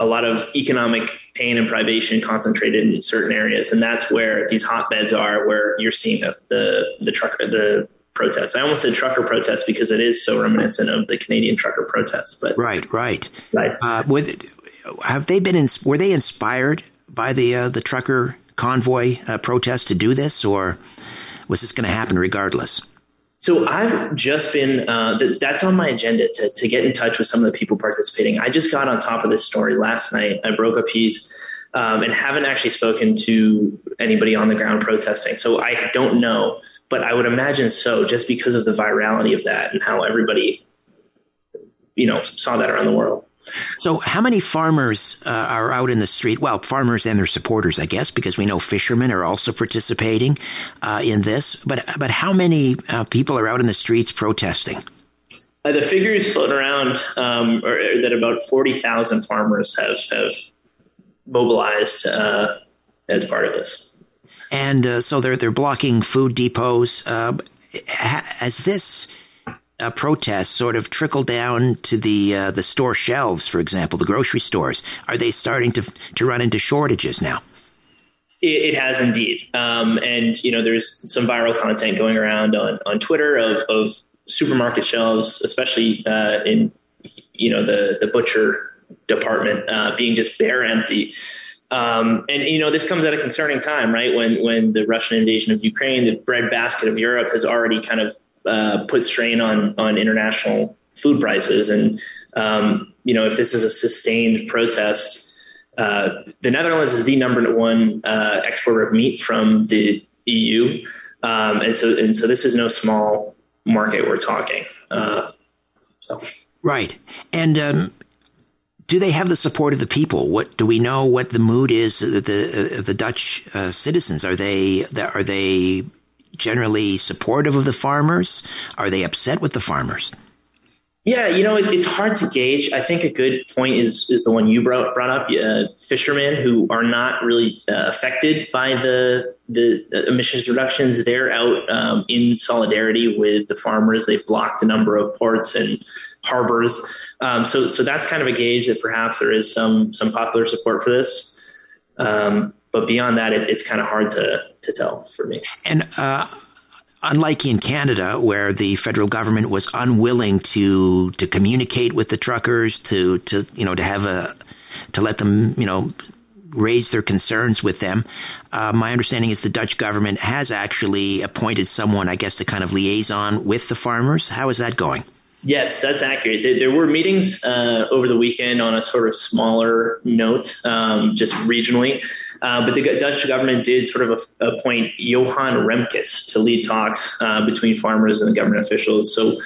a lot of economic pain and privation concentrated in certain areas, and that's where these hotbeds are, where you're seeing the the, the trucker the protests. I almost said trucker protests because it is so reminiscent of the Canadian trucker protests. But right, right, right. Uh, with have they been? In, were they inspired by the uh, the trucker convoy uh, protest to do this, or was this going to happen regardless? So I've just been uh, th- that's on my agenda to to get in touch with some of the people participating. I just got on top of this story last night. I broke a piece. Um, and haven't actually spoken to anybody on the ground protesting. So I don't know, but I would imagine so, just because of the virality of that and how everybody, you know, saw that around the world. So, how many farmers uh, are out in the street? Well, farmers and their supporters, I guess, because we know fishermen are also participating uh, in this. But but how many uh, people are out in the streets protesting? Uh, the figures floating around um, or, that about forty thousand farmers have have mobilized uh, as part of this. And uh, so they're they're blocking food depots. Uh, has this uh, protest sort of trickled down to the uh, the store shelves, for example, the grocery stores? Are they starting to to run into shortages now? It, it has indeed, um, and you know, there's some viral content going around on on Twitter of of supermarket shelves, especially uh, in you know the the butcher department uh, being just bare empty Um, and you know this comes at a concerning time, right? When when the Russian invasion of Ukraine, the breadbasket of Europe has already kind of uh, put strain on on international food prices, and um, you know if this is a sustained protest, uh, the Netherlands is the number one uh, exporter of meat from the EU, um, and so and so this is no small market we're talking. Uh, so right, and um, do they have the support of the people? What do we know? What the mood is of the the Dutch uh, citizens? Are they are they generally supportive of the farmers? Are they upset with the farmers? Yeah, you know, it's, it's hard to gauge. I think a good point is is the one you brought brought up. Uh, fishermen who are not really uh, affected by the the emissions reductions, they're out um, in solidarity with the farmers. They've blocked a number of ports and harbors. Um, so so that's kind of a gauge that perhaps there is some some popular support for this. Um, but beyond that, it's, it's kind of hard to to tell for me. And uh, unlike in Canada, where the federal government was unwilling to to communicate with the truckers, to to you know to have a to let them you know raise their concerns with them. Uh, my understanding is the Dutch government has actually appointed someone, I guess, to kind of liaison with the farmers. How is that going? Yes, that's accurate. There, were meetings uh, over the weekend on a sort of smaller note, um, just regionally. Uh, but the Dutch government did sort of appoint Johan Remkes to lead talks uh, between farmers and the government officials. So,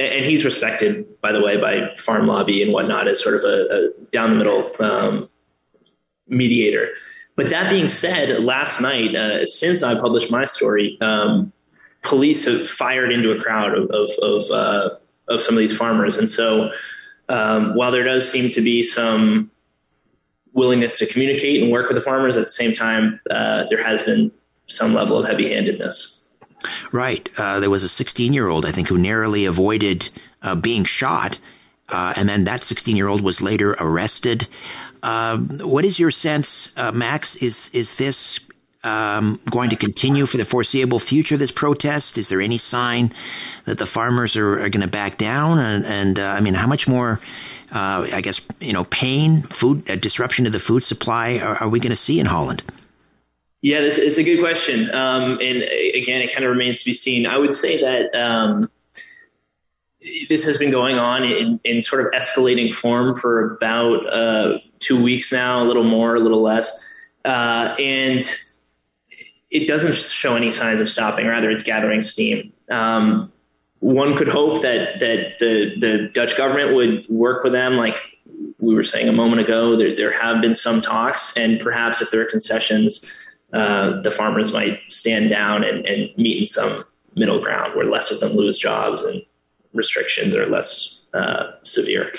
and he's respected, by the way, by farm lobby and whatnot as sort of a, a down the middle um, mediator. But that being said, last night, uh, since I published my story, um, police have fired into a crowd of, of, of uh, of some of these farmers. And so, um, while there does seem to be some willingness to communicate and work with the farmers, at the same time, uh, there has been some level of heavy handedness. Right. Uh, there was a 16 year old, I think, who narrowly avoided uh, being shot. Uh, and then that 16 year old was later arrested. Uh, what is your sense, uh, Max? Is is this um, going to continue for the foreseeable future, this protest? Is there any sign that the farmers are, are going to back down? And, and uh, I mean, how much more, uh, I guess, you know, pain, food, uh, disruption to the food supply are, are we going to see in Holland? Yeah, it's, it's a good question. Um, and again, it kind of remains to be seen. I would say that um, this has been going on in, in sort of escalating form for about uh, two weeks now, a little more, a little less. Uh, and it doesn't show any signs of stopping. Rather, it's gathering steam. Um, one could hope that that the the Dutch government would work with them, like we were saying a moment ago. There, there have been some talks, and perhaps if there are concessions, uh, the farmers might stand down and, and meet in some middle ground where less of them lose jobs and restrictions are less uh, severe.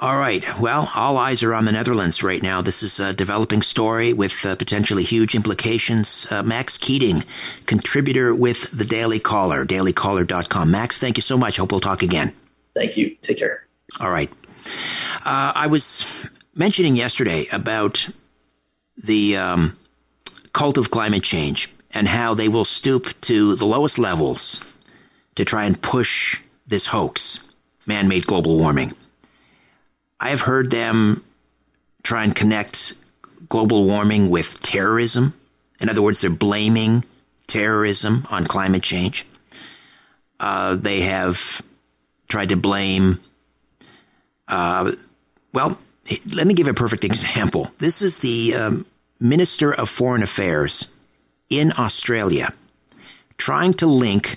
All right. Well, all eyes are on the Netherlands right now. This is a developing story with uh, potentially huge implications. Uh, Max Keating, contributor with the Daily Caller, dailycaller.com. Max, thank you so much. Hope we'll talk again. Thank you. Take care. All right. Uh, I was mentioning yesterday about the um, cult of climate change and how they will stoop to the lowest levels to try and push this hoax, man made global warming. I have heard them try and connect global warming with terrorism. In other words, they're blaming terrorism on climate change. Uh, they have tried to blame, uh, well, let me give a perfect example. This is the um, Minister of Foreign Affairs in Australia trying to link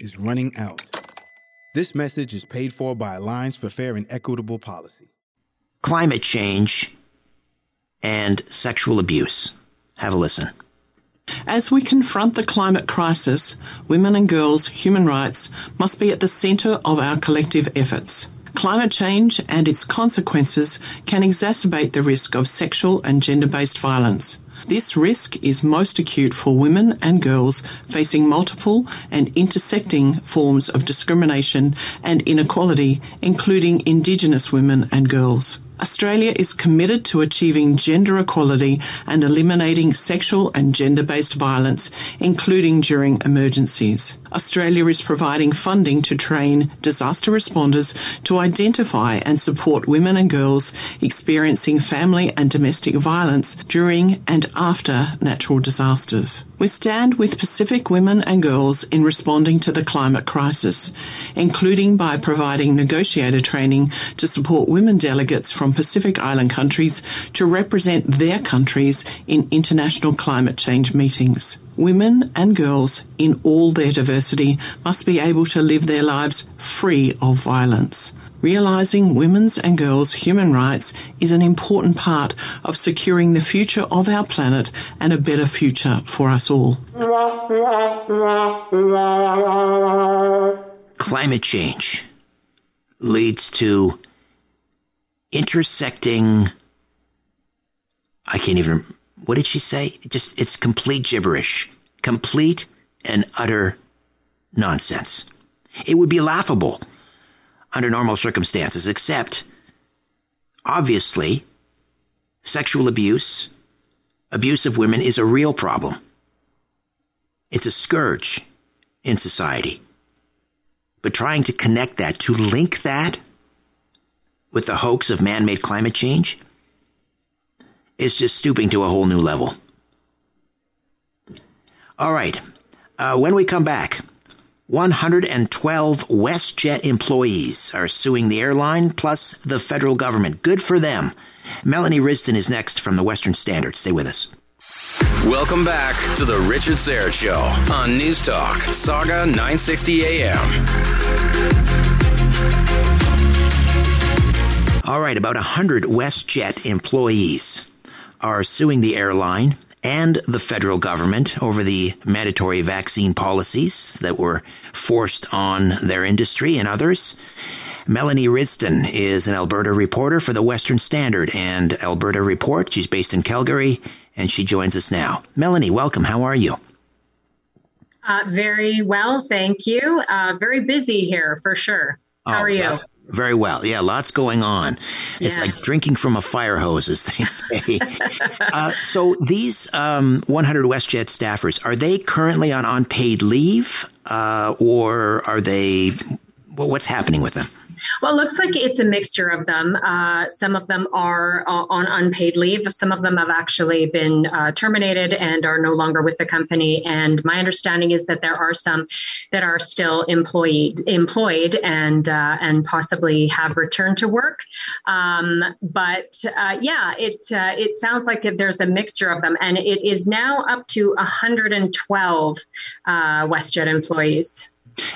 is running out. This message is paid for by Alliance for Fair and Equitable Policy. Climate change and sexual abuse. Have a listen. As we confront the climate crisis, women and girls' human rights must be at the centre of our collective efforts. Climate change and its consequences can exacerbate the risk of sexual and gender based violence. This risk is most acute for women and girls facing multiple and intersecting forms of discrimination and inequality, including Indigenous women and girls. Australia is committed to achieving gender equality and eliminating sexual and gender based violence, including during emergencies. Australia is providing funding to train disaster responders to identify and support women and girls experiencing family and domestic violence during and after natural disasters. We stand with Pacific women and girls in responding to the climate crisis, including by providing negotiator training to support women delegates from Pacific Island countries to represent their countries in international climate change meetings. Women and girls in all their diversity must be able to live their lives free of violence. Realising women's and girls' human rights is an important part of securing the future of our planet and a better future for us all. Climate change leads to intersecting. I can't even. What did she say? Just it's complete gibberish, complete and utter nonsense. It would be laughable under normal circumstances, except obviously sexual abuse, abuse of women is a real problem. It's a scourge in society. But trying to connect that, to link that with the hoax of man made climate change, is just stooping to a whole new level. All right. Uh, when we come back, 112 WestJet employees are suing the airline plus the federal government. Good for them. Melanie Risdon is next from the Western Standard. Stay with us. Welcome back to the Richard Syrett Show on News Talk, Sauga 960 AM. All right, about 100 WestJet employees are suing the airline and the federal government over the mandatory vaccine policies that were forced on their industry and others. Melanie Risdon is an Alberta reporter for the Western Standard and Alberta Report. She's based in Calgary and she joins us now. Melanie, welcome. How are you? Uh, very well, thank you. Uh, very busy here for sure. How Oh, are you? well, very well. Yeah, lots going on. It's Yeah. like drinking from a fire hose, as they say. uh, so these um, 100 WestJet staffers, are they currently on unpaid leave uh, or are they, well, what's happening with them? Well, it looks like it's a mixture of them. Uh, some of them are uh, on unpaid leave. Some of them have actually been uh, terminated and are no longer with the company. And my understanding is that there are some that are still employed, employed, and uh, and possibly have returned to work. Um, but uh, yeah, it uh, it sounds like there's a mixture of them, and it is now up to 112 uh, WestJet employees.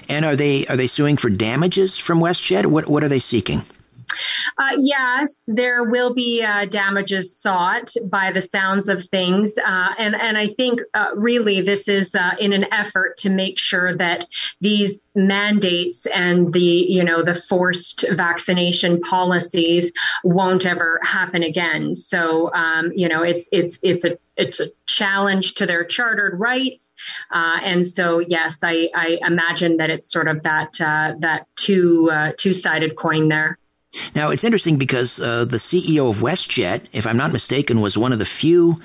And are they are they suing for damages from WestJet? What what are they seeking? Uh, yes, there will be uh, damages sought by the sounds of things, uh, and and I think uh, really this is uh, in an effort to make sure that these mandates and the you know the forced vaccination policies won't ever happen again. So um, you know it's it's it's a it's a challenge to their chartered rights, uh, and so yes, I, I imagine that it's sort of that that two two sided coin there. Now it's interesting because uh, the CEO of WestJet, if I'm not mistaken, was one of the few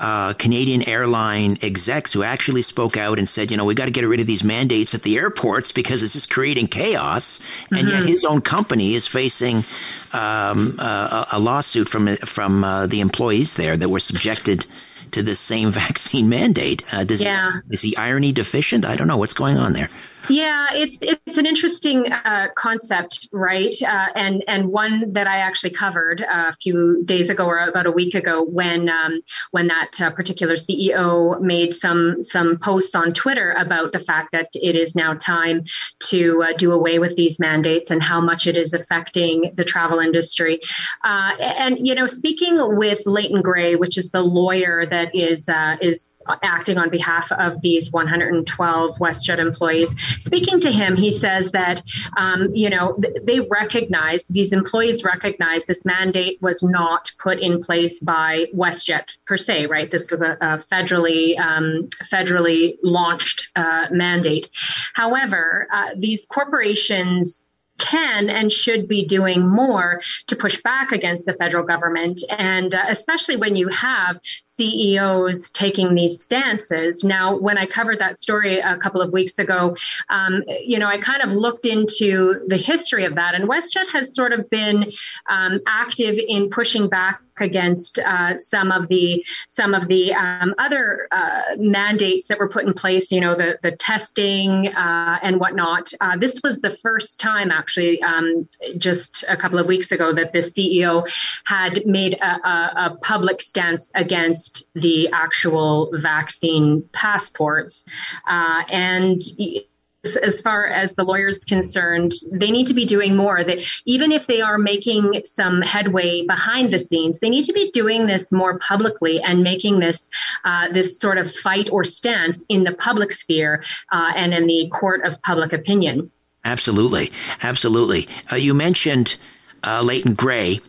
uh, Canadian airline execs who actually spoke out and said, you know, we got to get rid of these mandates at the airports because it's just creating chaos. And yet Mhm. his own company is facing um, a, a lawsuit from from uh, the employees there that were subjected to this same vaccine mandate. Uh, does Yeah. he, is he irony deficient? I don't know what's going on there. Yeah, it's it's an interesting uh, concept, right? Uh, and and one that I actually covered a few days ago or about a week ago when um, when that uh, particular CEO made some some posts on Twitter about the fact that it is now time to uh, do away with these mandates and how much it is affecting the travel industry. Uh, and you know, speaking with Leighton Grey, which is the lawyer that is uh, is acting on behalf of these 112 WestJet employees. Speaking to him, he says that, um, you know, they recognize, these employees recognize this mandate was not put in place by WestJet per se, right? This was a, a federally, um, federally launched uh, mandate. However, uh, these corporations can and should be doing more to push back against the federal government. And uh, especially when you have CEOs taking these stances. Now, when I covered that story a couple of weeks ago, um, you know, I kind of looked into the history of that. And WestJet has sort of been um, active in pushing back against uh, some of the some of the um, other uh, mandates that were put in place. You know, the the testing uh, and whatnot. Uh, this was the first time, actually, um, just a couple of weeks ago, that the CEO had made a, a, a public stance against the actual vaccine passports, uh, and as far as the lawyers concerned, they need to be doing more. That even if they are making some headway behind the scenes, they need to be doing this more publicly and making this uh, this sort of fight or stance in the public sphere uh, and in the court of public opinion. Absolutely, absolutely. Uh, you mentioned uh, Leighton Grey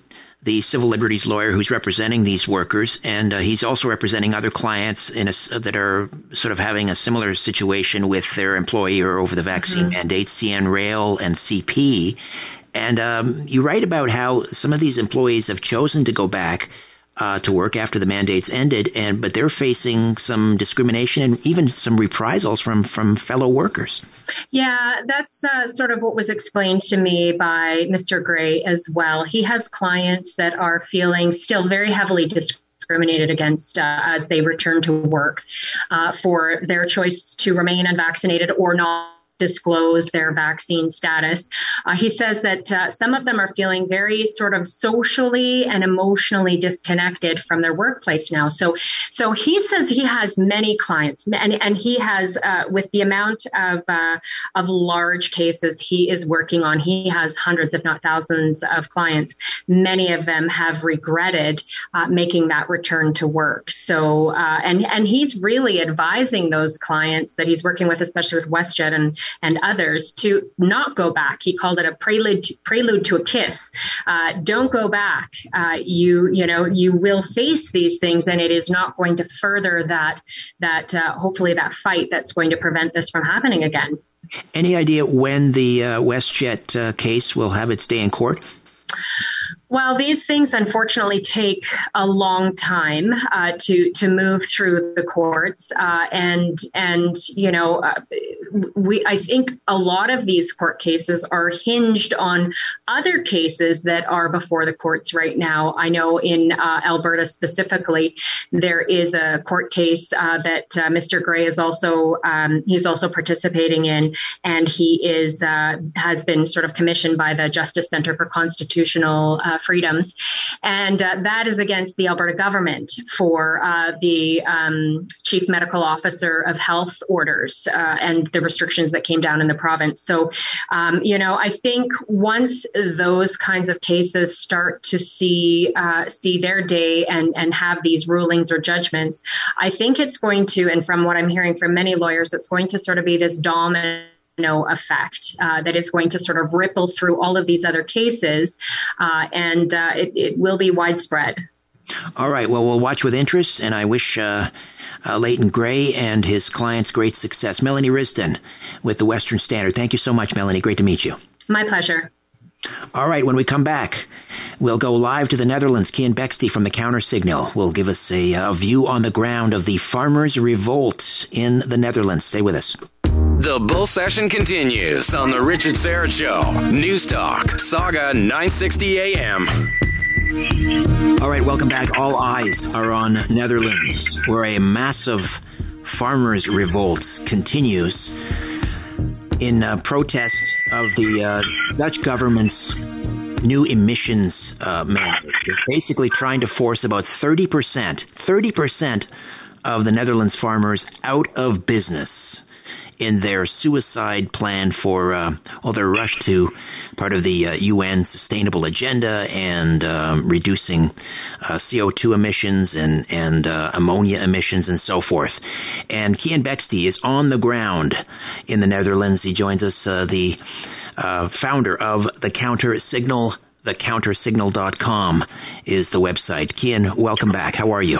the civil liberties lawyer who's representing these workers, and uh, he's also representing other clients in a, that are sort of having a similar situation with their employer over the vaccine mm-hmm. mandates, CN Rail and CP. And um, you write about how some of these employees have chosen to go back uh, to work after the mandates ended, and but they're facing some discrimination and even some reprisals from from fellow workers. Yeah, that's uh, sort of what was explained to me by Mr. Grey as well. He has clients that are feeling still very heavily discriminated against uh, as they return to work uh, for their choice to remain unvaccinated or not disclose their vaccine status. Uh, he says that uh, some of them are feeling very sort of socially and emotionally disconnected from their workplace now. So, so he says he has many clients, and and he has uh, with the amount of uh, of large cases he is working on, he has hundreds, if not thousands, of clients. Many of them have regretted uh, making that return to work. So, uh, and and he's really advising those clients that he's working with, especially with WestJet and and others to not go back. He called it a prelude to, prelude to a kiss. Uh, don't go back. Uh, you you know you will face these things, and it is not going to further that that uh, hopefully that fight that's going to prevent this from happening again. Any idea when the uh, WestJet uh, case will have its day in court? Well, these things unfortunately take a long time uh, to to move through the courts, uh, and and you know, uh, we I think a lot of these court cases are hinged on other cases that are before the courts right now. I know in uh, Alberta specifically, there is a court case uh, that uh, Mr. Grey is also um, he's also participating in, and he is has been sort of commissioned by the Justice Center for Constitutional freedoms. And uh, that is against the Alberta government for uh, the um, chief medical officer of health orders uh, and the restrictions that came down in the province. So, um, you know, I think once those kinds of cases start to see see their day and and have these rulings or judgments, I think it's going to, and from what I'm hearing from many lawyers, it's going to sort of be this dominant domino effect uh, that is going to sort of ripple through all of these other cases, uh, and uh, it, it, will be widespread. All right. Well, we'll watch with interest, and I wish uh, uh, Leighton Grey and his clients great success. Melanie Risdon with the Western Standard. Thank you so much, Melanie. Great to meet you. My pleasure. All right, when we come back, we'll go live to the Netherlands. Keean Bexte from the Counter Signal will give us a, a view on the ground of the farmers' revolt in the Netherlands. Stay with us. The bull session continues on the Richard Syrett Show. News Talk, Sauga 960 AM. All right, welcome back. All eyes are on Netherlands, where a massive farmers' revolt continues. in uh, protest of the uh, Dutch government's new emissions uh, mandate. They're basically trying to force about 30%, 30% of the Netherlands farmers out of business in their suicide plan for, uh, well, their rush to part of the uh, UN sustainable agenda and um, reducing uh, CO2 emissions and, and uh, ammonia emissions and so forth. And Keean Bexte is on the ground in the Netherlands. He joins us, uh, the uh, founder of the Counter Signal. TheCounterSignal.com is the website. Keean, welcome back. How are you?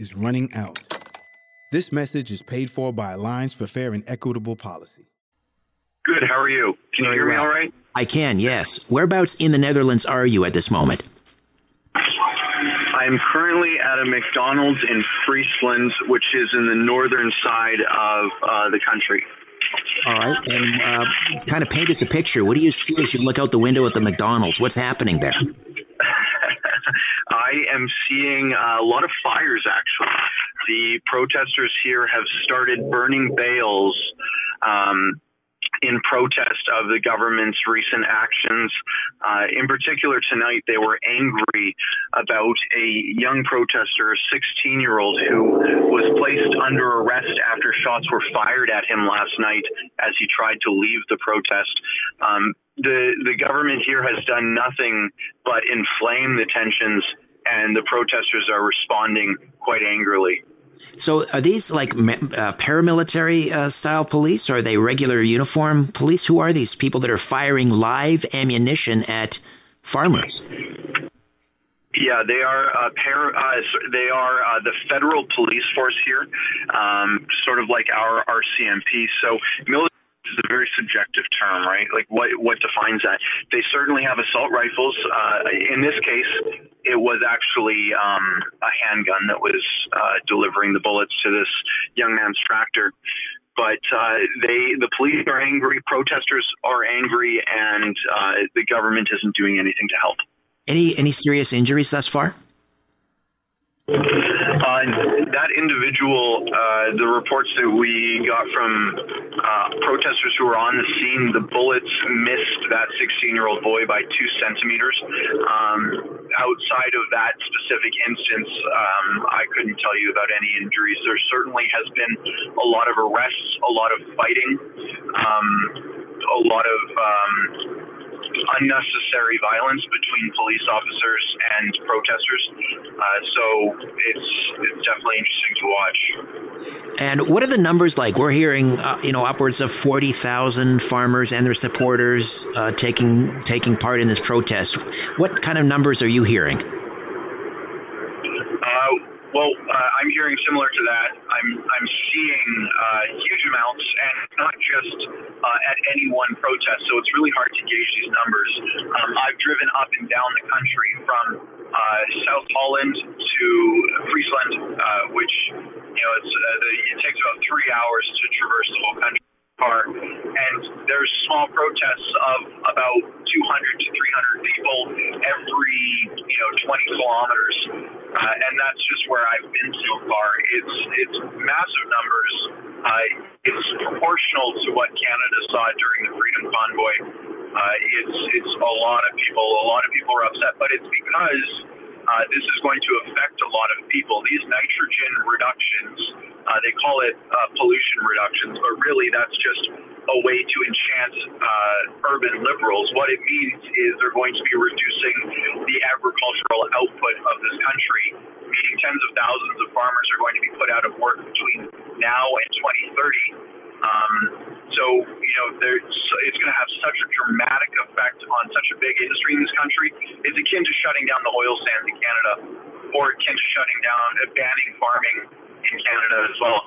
is running out. This message is paid for by Alliance for Fair and Equitable Policy. Good. How are you? Can you hear me all right? I can, yes. Whereabouts in the Netherlands are you at this moment? I'm currently at a McDonald's in Friesland, which is in the northern side of uh, the country. All right. And uh, kind of paint us a picture. What do you see as you look out the window at the McDonald's? What's happening there? I am seeing a lot of fires, actually. The protesters here have started burning bales. Um, in protest of the government's recent actions. Uh, in particular, tonight they were angry about a young protester, a 16 year old, who was placed under arrest after shots were fired at him last night as he tried to leave the protest. Um, the the government here has done nothing but inflame the tensions, and the protesters are responding quite angrily. So, are these like uh, paramilitary uh, style police? Or are they regular uniform police? Who are these people that are firing live ammunition at farmers? Yeah, they are uh, par- uh, they are uh, the federal police force here, um, sort of like our RCMP. So military is a very subjective term, right? Like what what defines that? They certainly have assault rifles. Uh, in this case, it was actually um, a handgun that was uh, delivering the bullets to this young man's tractor. But uh, they, the police are angry, protesters are angry, and uh, the government isn't doing anything to help. Any any serious injuries thus far? Uh, that individual, uh, the reports that we got from uh, protesters who were on the scene, the bullets missed that 16 year old boy by two centimeters. Um, outside of that specific instance, um, I couldn't tell you about any injuries. There certainly has been a lot of arrests, a lot of fighting, um, a lot of um, unnecessary violence between police officers and protesters. Uh, so it's it's definitely interesting to watch. And what are the numbers like? We're hearing, uh, you know, upwards of forty thousand farmers and their supporters uh, taking taking part in this protest. What kind of numbers are you hearing? Uh, well, uh, I'm hearing similar to that. I'm I'm seeing uh, huge amounts, and not just uh, at any one protest. So it's really hard to gauge these numbers. Um, I've driven up and down the country from uh, South Holland to Friesland, uh, which you know it's, uh, the, it takes about three hours to traverse the whole country. Car. And there's small protests of about 200 to 300 people every you know 20 kilometers, uh, and that's just where I've been so far. It's it's massive numbers. Uh, it's proportional to what Canada saw during the Freedom Convoy. Uh, it's it's a lot of people. A lot of people are upset, but it's because uh, this is going to affect a lot of people. These nitrogen reductions, uh, they call it uh, pollution reductions, but really that's just a way to enchant uh, urban liberals. What it means is they're going to be reducing the agricultural output of this country, meaning tens of thousands of farmers are going to be put out of work between now and 2030. Um, so, you know, it's going to have such a dramatic effect on such a big industry in this country. It's akin to shutting down the oil sands in Canada or akin to shutting down, uh, banning farming in Canada as well.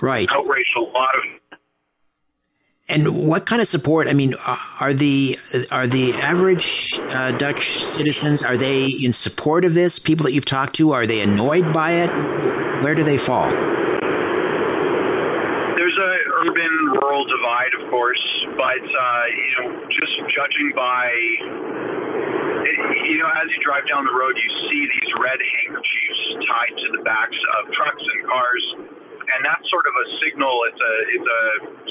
Right. Outraged a lot of and what kind of support? I mean, uh, are the are the average uh, Dutch citizens are they in support of this? People that you've talked to are they annoyed by it? Where do they fall? Rural divide, of course, but uh, you know, just judging by you know, as you drive down the road, you see these red handkerchiefs tied to the backs of trucks and cars, and that's sort of a signal. It's a it's a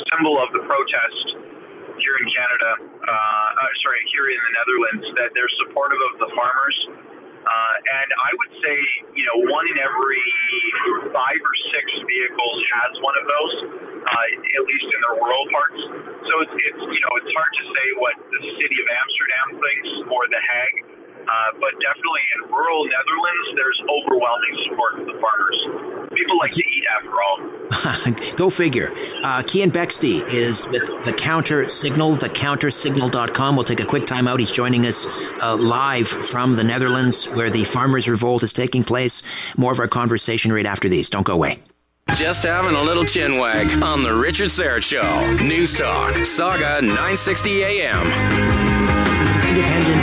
symbol of the protest here in Canada. Uh, uh, sorry, here in the Netherlands, that they're supportive of the farmers. Uh, and I would say, you know, one in every five or six vehicles has one of those uh, at least in their rural parts. So it's, it's you know it's hard to say what the city of Amsterdam thinks or the Hague, uh, but definitely in rural Netherlands, there's overwhelming support for the farmers. People like to eat after all. Go figure. Uh, Keean Bexte is with the Counter Signal, thecountersignal.com. We'll take a quick time out. He's joining us uh, live from the Netherlands where the farmers' revolt is taking place. More of our conversation right after these. Don't go away. Just having a little chin wag on the Richard Syrett Show. News Talk, Sauga 960 AM.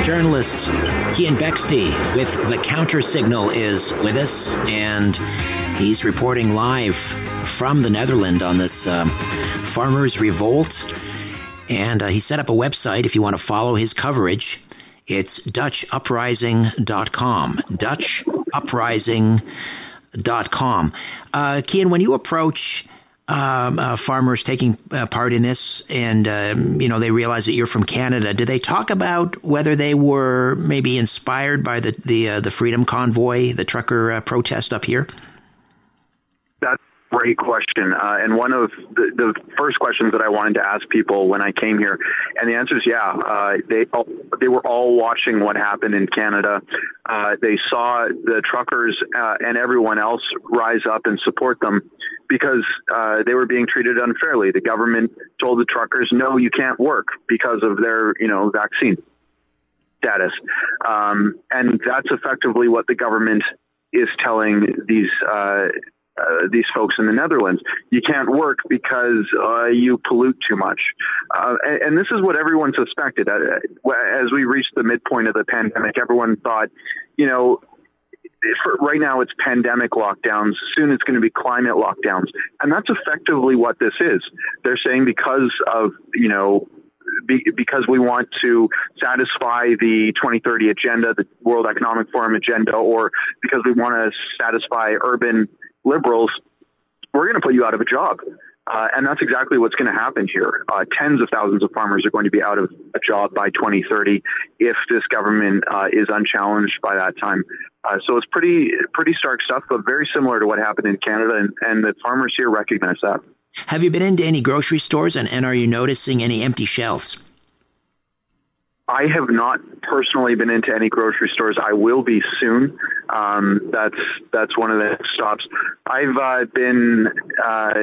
Journalist Keean Bexte with the Counter Signal is with us, and he's reporting live from the Netherlands on this um, farmers' revolt. And uh, he set up a website if you want to follow his coverage. It's DutchUprising.com. DutchUprising.com. Uh, Keean, when you approach um, uh, farmers taking uh, part in this, and um, you know they realize that you're from Canada. Do they talk about whether they were maybe inspired by the the uh, the Freedom Convoy, the trucker uh, protest up here? Great question. Uh, and one of the, the, first questions that I wanted to ask people when I came here, and the answer is yeah. Uh, they they were all watching what happened in Canada. Uh, they saw the truckers uh, and everyone else rise up and support them because uh, they were being treated unfairly. The government told the truckers, "No, you can't work because of their you know vaccine status," um, and that's effectively what the government is telling these uh, uh, these folks in the Netherlands. You can't work because uh, you pollute too much. Uh, and, and, this is what everyone suspected. Uh, as we reached the midpoint of the pandemic, everyone thought, you know, right now it's pandemic lockdowns. Soon it's going to be climate lockdowns. And that's effectively what this is. They're saying because of, you know, because we want to satisfy the 2030 agenda, the World Economic Forum agenda, or because we want to satisfy urban liberals, we're going to put you out of a job. Uh, and that's exactly what's going to happen here. Uh, tens of thousands of farmers are going to be out of a job by 2030 if this government uh, is unchallenged by that time. Uh, so it's pretty pretty stark stuff, but very similar to what happened in Canada, and, and the farmers here recognize that. Have you been into any grocery stores, and, and are you noticing any empty shelves? I have not personally been into any grocery stores. I will be soon. Um, that's that's one of the stops. I've uh, been uh,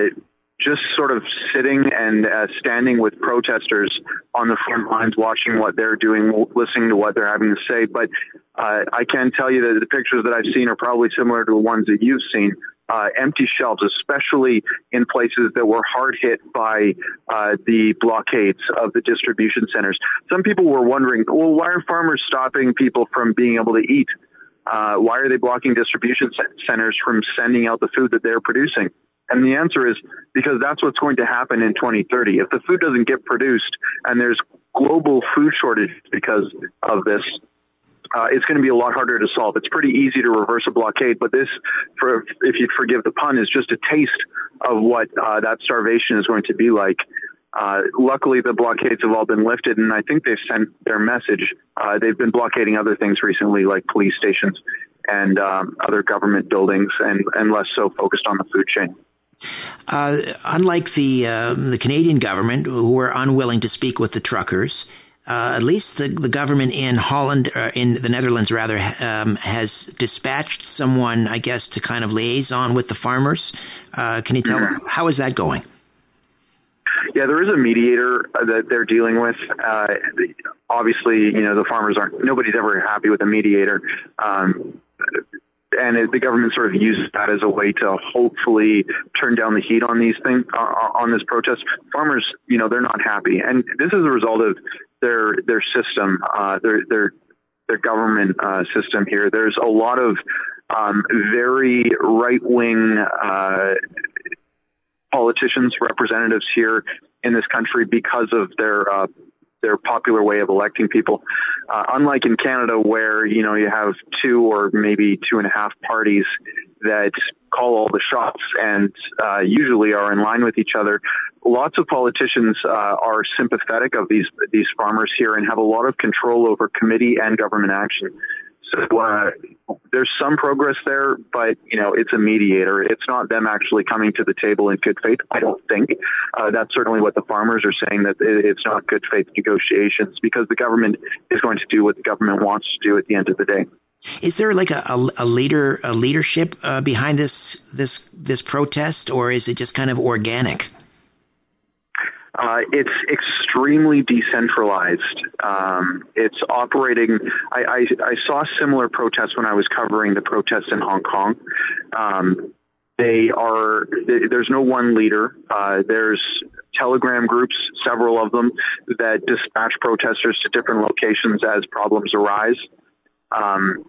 just sort of sitting and uh, standing with protesters on the front lines, watching what they're doing, listening to what they're having to say. But uh, I can tell you that the pictures that I've seen are probably similar to the ones that you've seen uh, empty shelves, especially in places that were hard hit by uh, the blockades of the distribution centers. Some people were wondering, well, why are farmers stopping people from being able to eat? Uh, why are they blocking distribution centers from sending out the food that they're producing? And the answer is because that's what's going to happen in 2030. If the food doesn't get produced and there's global food shortage because of this, uh, it's going to be a lot harder to solve. It's pretty easy to reverse a blockade, but this, for if you forgive the pun, is just a taste of what uh, that starvation is going to be like. Uh, luckily, the blockades have all been lifted, and I think they've sent their message. Uh, they've been blockading other things recently, like police stations and um, other government buildings, and, and less so focused on the food chain. Uh, unlike the uh, the Canadian government, who were unwilling to speak with the truckers, uh, at least the, the government in Holland, uh, in the Netherlands rather, um, has dispatched someone, I guess, to kind of liaison with the farmers. Uh, can you tell mm-hmm. how is that going? Yeah, there is a mediator that they're dealing with. Uh, obviously, you know the farmers aren't. Nobody's ever happy with a mediator. Um, and it, the government sort of uses that as a way to hopefully turn down the heat on these things uh, on this protest. Farmers, you know, they're not happy, and this is a result of their their system, uh, their their their government uh, system here. There's a lot of um, very right wing uh, politicians, representatives here in this country because of their uh, their popular way of electing people. Uh, unlike in Canada, where you know you have two or maybe two and a half parties that call all the shots and uh, usually are in line with each other. Lots of politicians uh, are sympathetic of these these farmers here and have a lot of control over committee and government action. So uh, there's some progress there, but you know it's a mediator. It's not them actually coming to the table in good faith. I don't think uh, that's certainly what the farmers are saying that it's not good faith negotiations because the government is going to do what the government wants to do at the end of the day. Is there like a, a, a leader a leadership uh, behind this this this protest, or is it just kind of organic? Uh, it's extremely decentralized. Um, it's operating. I, I, I, saw similar protests when I was covering the protests in Hong Kong. Um, they are. They, there's no one leader. Uh, there's Telegram groups, several of them, that dispatch protesters to different locations as problems arise. Um,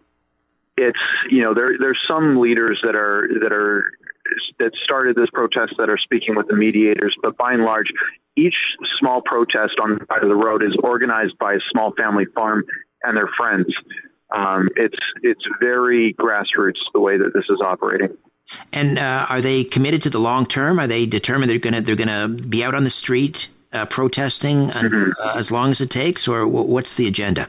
it's you know there there's some leaders that are that are that started this protest that are speaking with the mediators, but by and large, each small protest on the side of the road is organized by a small family farm and their friends. Um, it's it's very grassroots the way that this is operating. And uh, are they committed to the long term? Are they determined they're going to they're to be out on the street uh, protesting mm-hmm. uh, as long as it takes, or what's the agenda?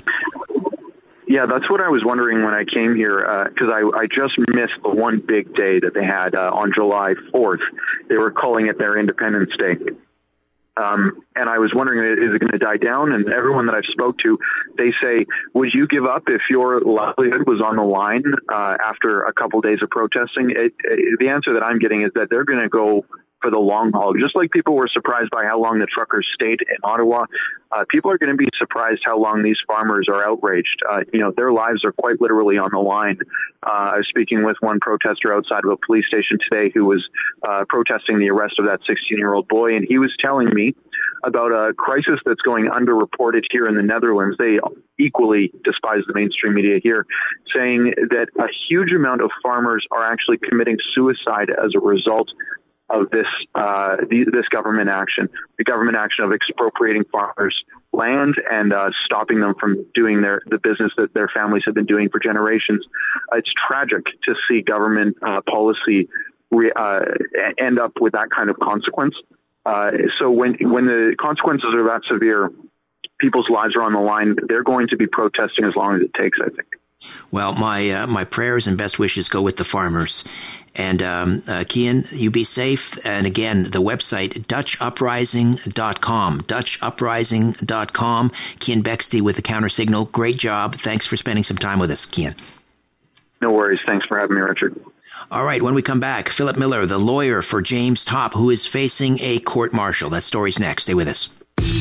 Yeah, that's what I was wondering when I came here because uh, I, I just missed the one big day that they had uh, on July 4th. They were calling it their Independence Day. Um, and I was wondering, is it going to die down? And everyone that I've spoke to, they say, would you give up if your livelihood was on the line uh, after a couple days of protesting? It, it, the answer that I'm getting is that they're going to go for the long haul. Just like people were surprised by how long the truckers stayed in Ottawa, uh, people are going to be surprised how long these farmers are outraged. Uh, you know, their lives are quite literally on the line. Uh, I was speaking with one protester outside of a police station today who was uh, protesting the arrest of that 16 year old boy, and he was telling me about a crisis that's going underreported here in the Netherlands. They equally despise the mainstream media here, saying that a huge amount of farmers are actually committing suicide as a result of this uh, the, this government action, the government action of expropriating farmers' land and uh, stopping them from doing their the business that their families have been doing for generations. It's tragic to see government uh, policy re, uh, end up with that kind of consequence. Uh, so when when the consequences are that severe, people's lives are on the line. They're going to be protesting as long as it takes. I think. Well, my uh, my prayers and best wishes go with the farmers. And um, uh, Keean, you be safe. And again, the website, DutchUprising.com. DutchUprising.com. Keean Bexte with the counter signal. Great job. Thanks for spending some time with us, Keean. No worries. Thanks for having me, Richard. All right, when we come back, Phillip Millar, the lawyer for James Topp, who is facing a court martial. That story's next. Stay with us.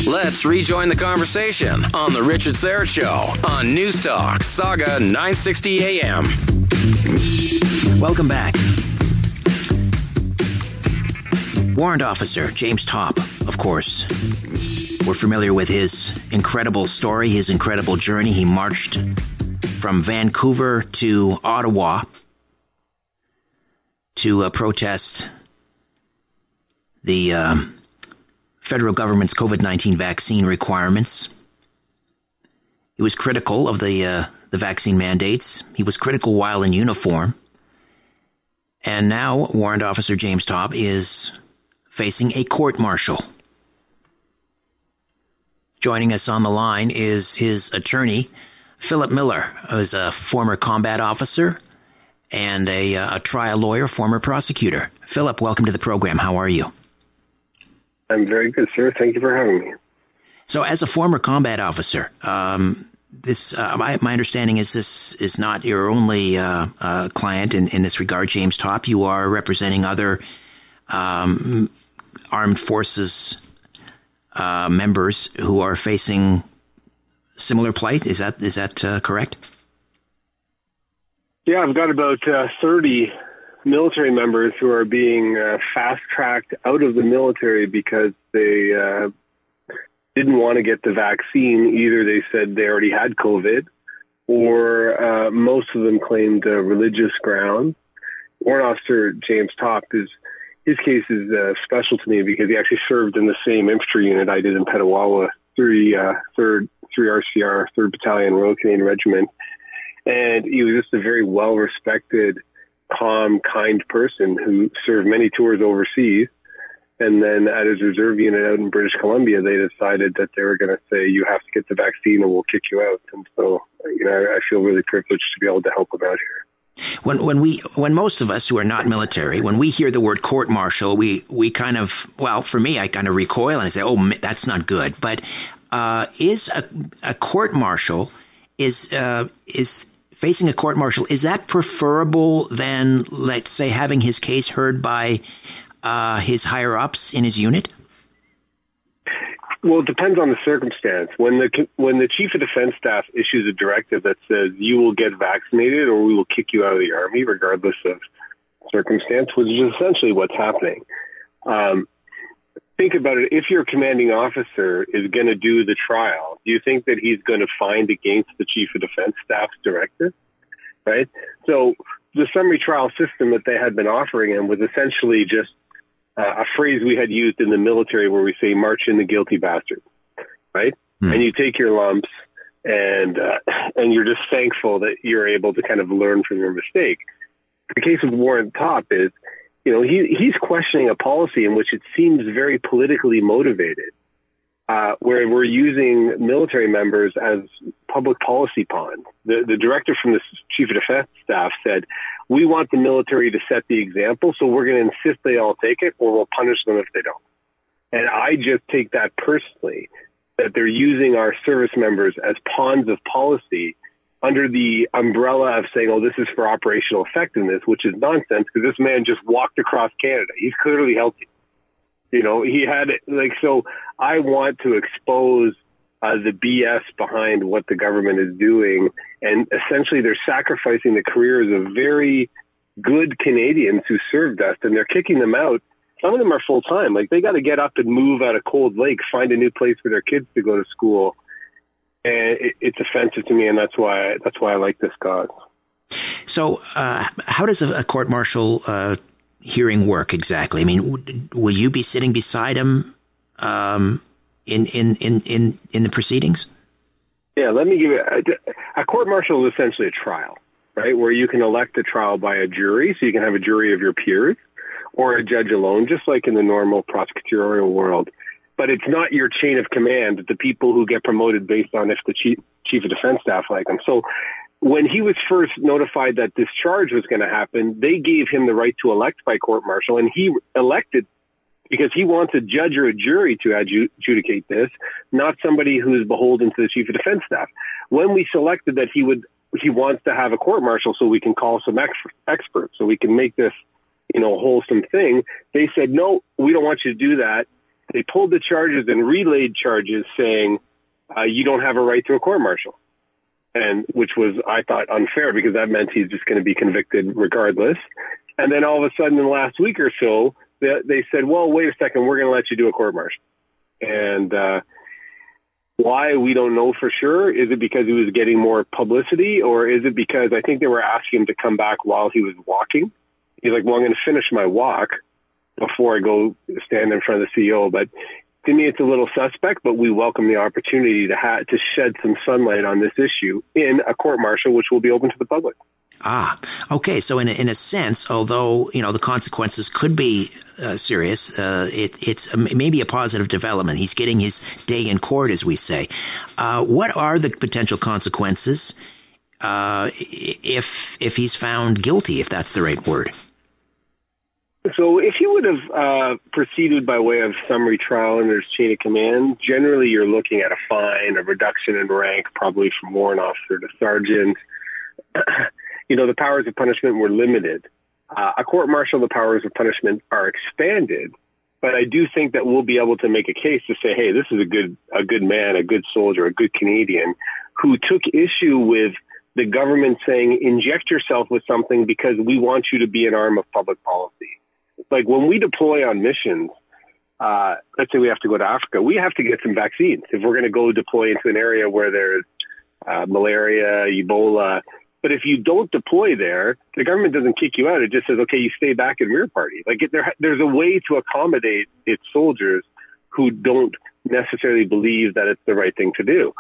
Let's rejoin the conversation on The Richard Syrett Show on News Talk, Sauga 960 AM. Welcome back. Warrant Officer James Topp, of course. We're familiar with his incredible story, his incredible journey. He marched from Vancouver to Ottawa to uh, protest the. Um, federal government's COVID 19 vaccine requirements. He was critical of the, uh, the vaccine mandates. He was critical while in uniform. And now, Warrant Officer James Topp is facing a court martial. Joining us on the line is his attorney, Phillip Millar, who is a former combat officer and a, a trial lawyer, former prosecutor. Phillip, welcome to the program. How are you? I'm very good, sir. Thank you for having me. So, as a former combat officer, um, this uh, my, my understanding is this is not your only uh, uh, client in, in this regard, James Topp. You are representing other um, armed forces uh, members who are facing similar plight. Is that is that uh, correct? Yeah, I've got about uh, 30 military members who are being fast tracked out of the military because they didn't want to get the vaccine. Either they said they already had COVID, or uh, most of them claimed religious grounds. Warrant Officer James Topp is his case is uh, special to me because he actually served in the same infantry unit I did in Petawawa, three uh, third three RCR, third Battalion, Royal Canadian Regiment, and he was just a very well respected, calm, kind person who served many tours overseas. And then at his reserve unit out in British Columbia, they decided that they were going to say, you have to get the vaccine or we'll kick you out. And so, you know, I feel really privileged to be able to help him out here. When when we when most of us who are not military, when we hear the word court martial, we we kind of well, for me, I kind of recoil and I say, "Oh, that's not good." But uh, is a, a court martial is uh, is facing a court martial is that preferable than let's say having his case heard by uh, his higher ups in his unit? Well, it depends on the circumstance. When the when the chief of defense staff issues a directive that says you will get vaccinated or we will kick you out of the army, regardless of circumstance, which is essentially what's happening. Um, think about it. If your commanding officer is going to do the trial, do you think that he's going to find against the chief of defense staff's directive? Right. So the summary trial system that they had been offering him was essentially just uh, a phrase we had used in the military where we say "march in the guilty bastard," right? Hmm. And you take your lumps, and uh, and you're just thankful that you're able to kind of learn from your mistake. The case of warren Topp is, you know, he he's questioning a policy in which it seems very politically motivated, uh, where we're using military members as public policy pawns. The the director from the chief of defense staff said we want the military to set the example, so we're going to insist they all take it, or we'll punish them if they don't. And I just take that personally that they're using our service members as pawns of policy under the umbrella of saying, oh, this is for operational effectiveness, which is nonsense because this man just walked across Canada. He's clearly healthy. You know, he had like, so I want to expose uh, the BS behind what the government is doing. And essentially, they're sacrificing the careers of very good Canadians who served us, and they're kicking them out. Some of them are full time. Like they got to get up and move out of Cold Lake, find a new place for their kids to go to school. And it, it's offensive to me, and that's why that's why I like this cause. So, uh, how does a, a court martial uh, hearing work exactly? I mean, w- will you be sitting beside him um, in, in, in, in, in the proceedings? Yeah, let me give you a, a court martial is essentially a trial, right? Where you can elect a trial by a jury, so you can have a jury of your peers or a judge alone, just like in the normal prosecutorial world. But it's not your chain of command, the people who get promoted based on if the chief, chief of defense staff like them. So when he was first notified that this charge was going to happen, they gave him the right to elect by court martial, and he elected because he wants a judge or a jury to adjudicate this, not somebody who is beholden to the chief of defense staff. When we selected that he would, he wants to have a court martial so we can call some ex- experts, so we can make this, you know, wholesome thing. They said, no, we don't want you to do that. They pulled the charges and relayed charges saying, uh, you don't have a right to a court martial. And which was, I thought, unfair because that meant he's just going to be convicted regardless. And then all of a sudden, in the last week or so, they, they said, well, wait a second, we're going to let you do a court martial. And, uh, why we don't know for sure. Is it because he was getting more publicity or is it because I think they were asking him to come back while he was walking? He's like, well, I'm going to finish my walk before I go stand in front of the CEO. But to me, it's a little suspect, but we welcome the opportunity to ha- to shed some sunlight on this issue in a court martial, which will be open to the public. Ah, okay. So in a, in a sense, although you know the consequences could be uh, serious, uh, it, it's maybe a positive development. He's getting his day in court, as we say. Uh, what are the potential consequences uh, if if he's found guilty, if that's the right word. So, if he would have uh, proceeded by way of summary trial and his chain of command, generally you're looking at a fine, a reduction in rank, probably from warrant officer to sergeant. you know, the powers of punishment were limited. Uh, a court martial, the powers of punishment are expanded, but I do think that we'll be able to make a case to say, hey, this is a good a good man, a good soldier, a good Canadian who took issue with the government saying inject yourself with something because we want you to be an arm of public policy like when we deploy on missions, uh, let's say we have to go to Africa, we have to get some vaccines if we're going to go deploy into an area where there's uh, malaria, Ebola. But if you don't deploy there, the government doesn't kick you out. It just says, okay, you stay back in rear party. Like there, there's a way to accommodate its soldiers who don't necessarily believe that it's the right thing to do.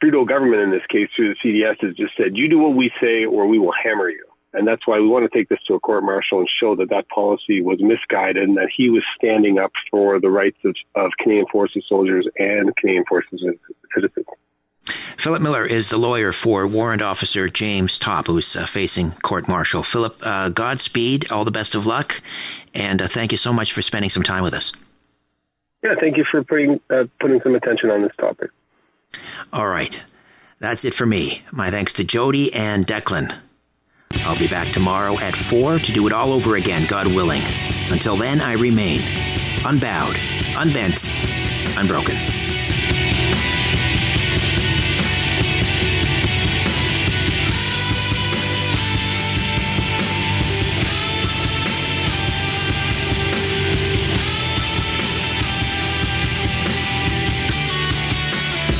Trudeau government in this case through the CDS has just said, you do what we say or we will hammer you. And that's why we want to take this to a court martial and show that that policy was misguided and that he was standing up for the rights of, of Canadian Forces soldiers and Canadian Forces citizens. Phillip Millar is the lawyer for Warrant Officer James Topp, who's uh, facing court martial. Phillip, uh, Godspeed, all the best of luck, and uh, thank you so much for spending some time with us. Yeah, thank you for putting uh, putting some attention on this topic. All right, that's it for me. My thanks to Jody and Declan. I'll be back tomorrow at 4 to do it all over again, God willing. Until then, I remain unbowed, unbent, unbroken.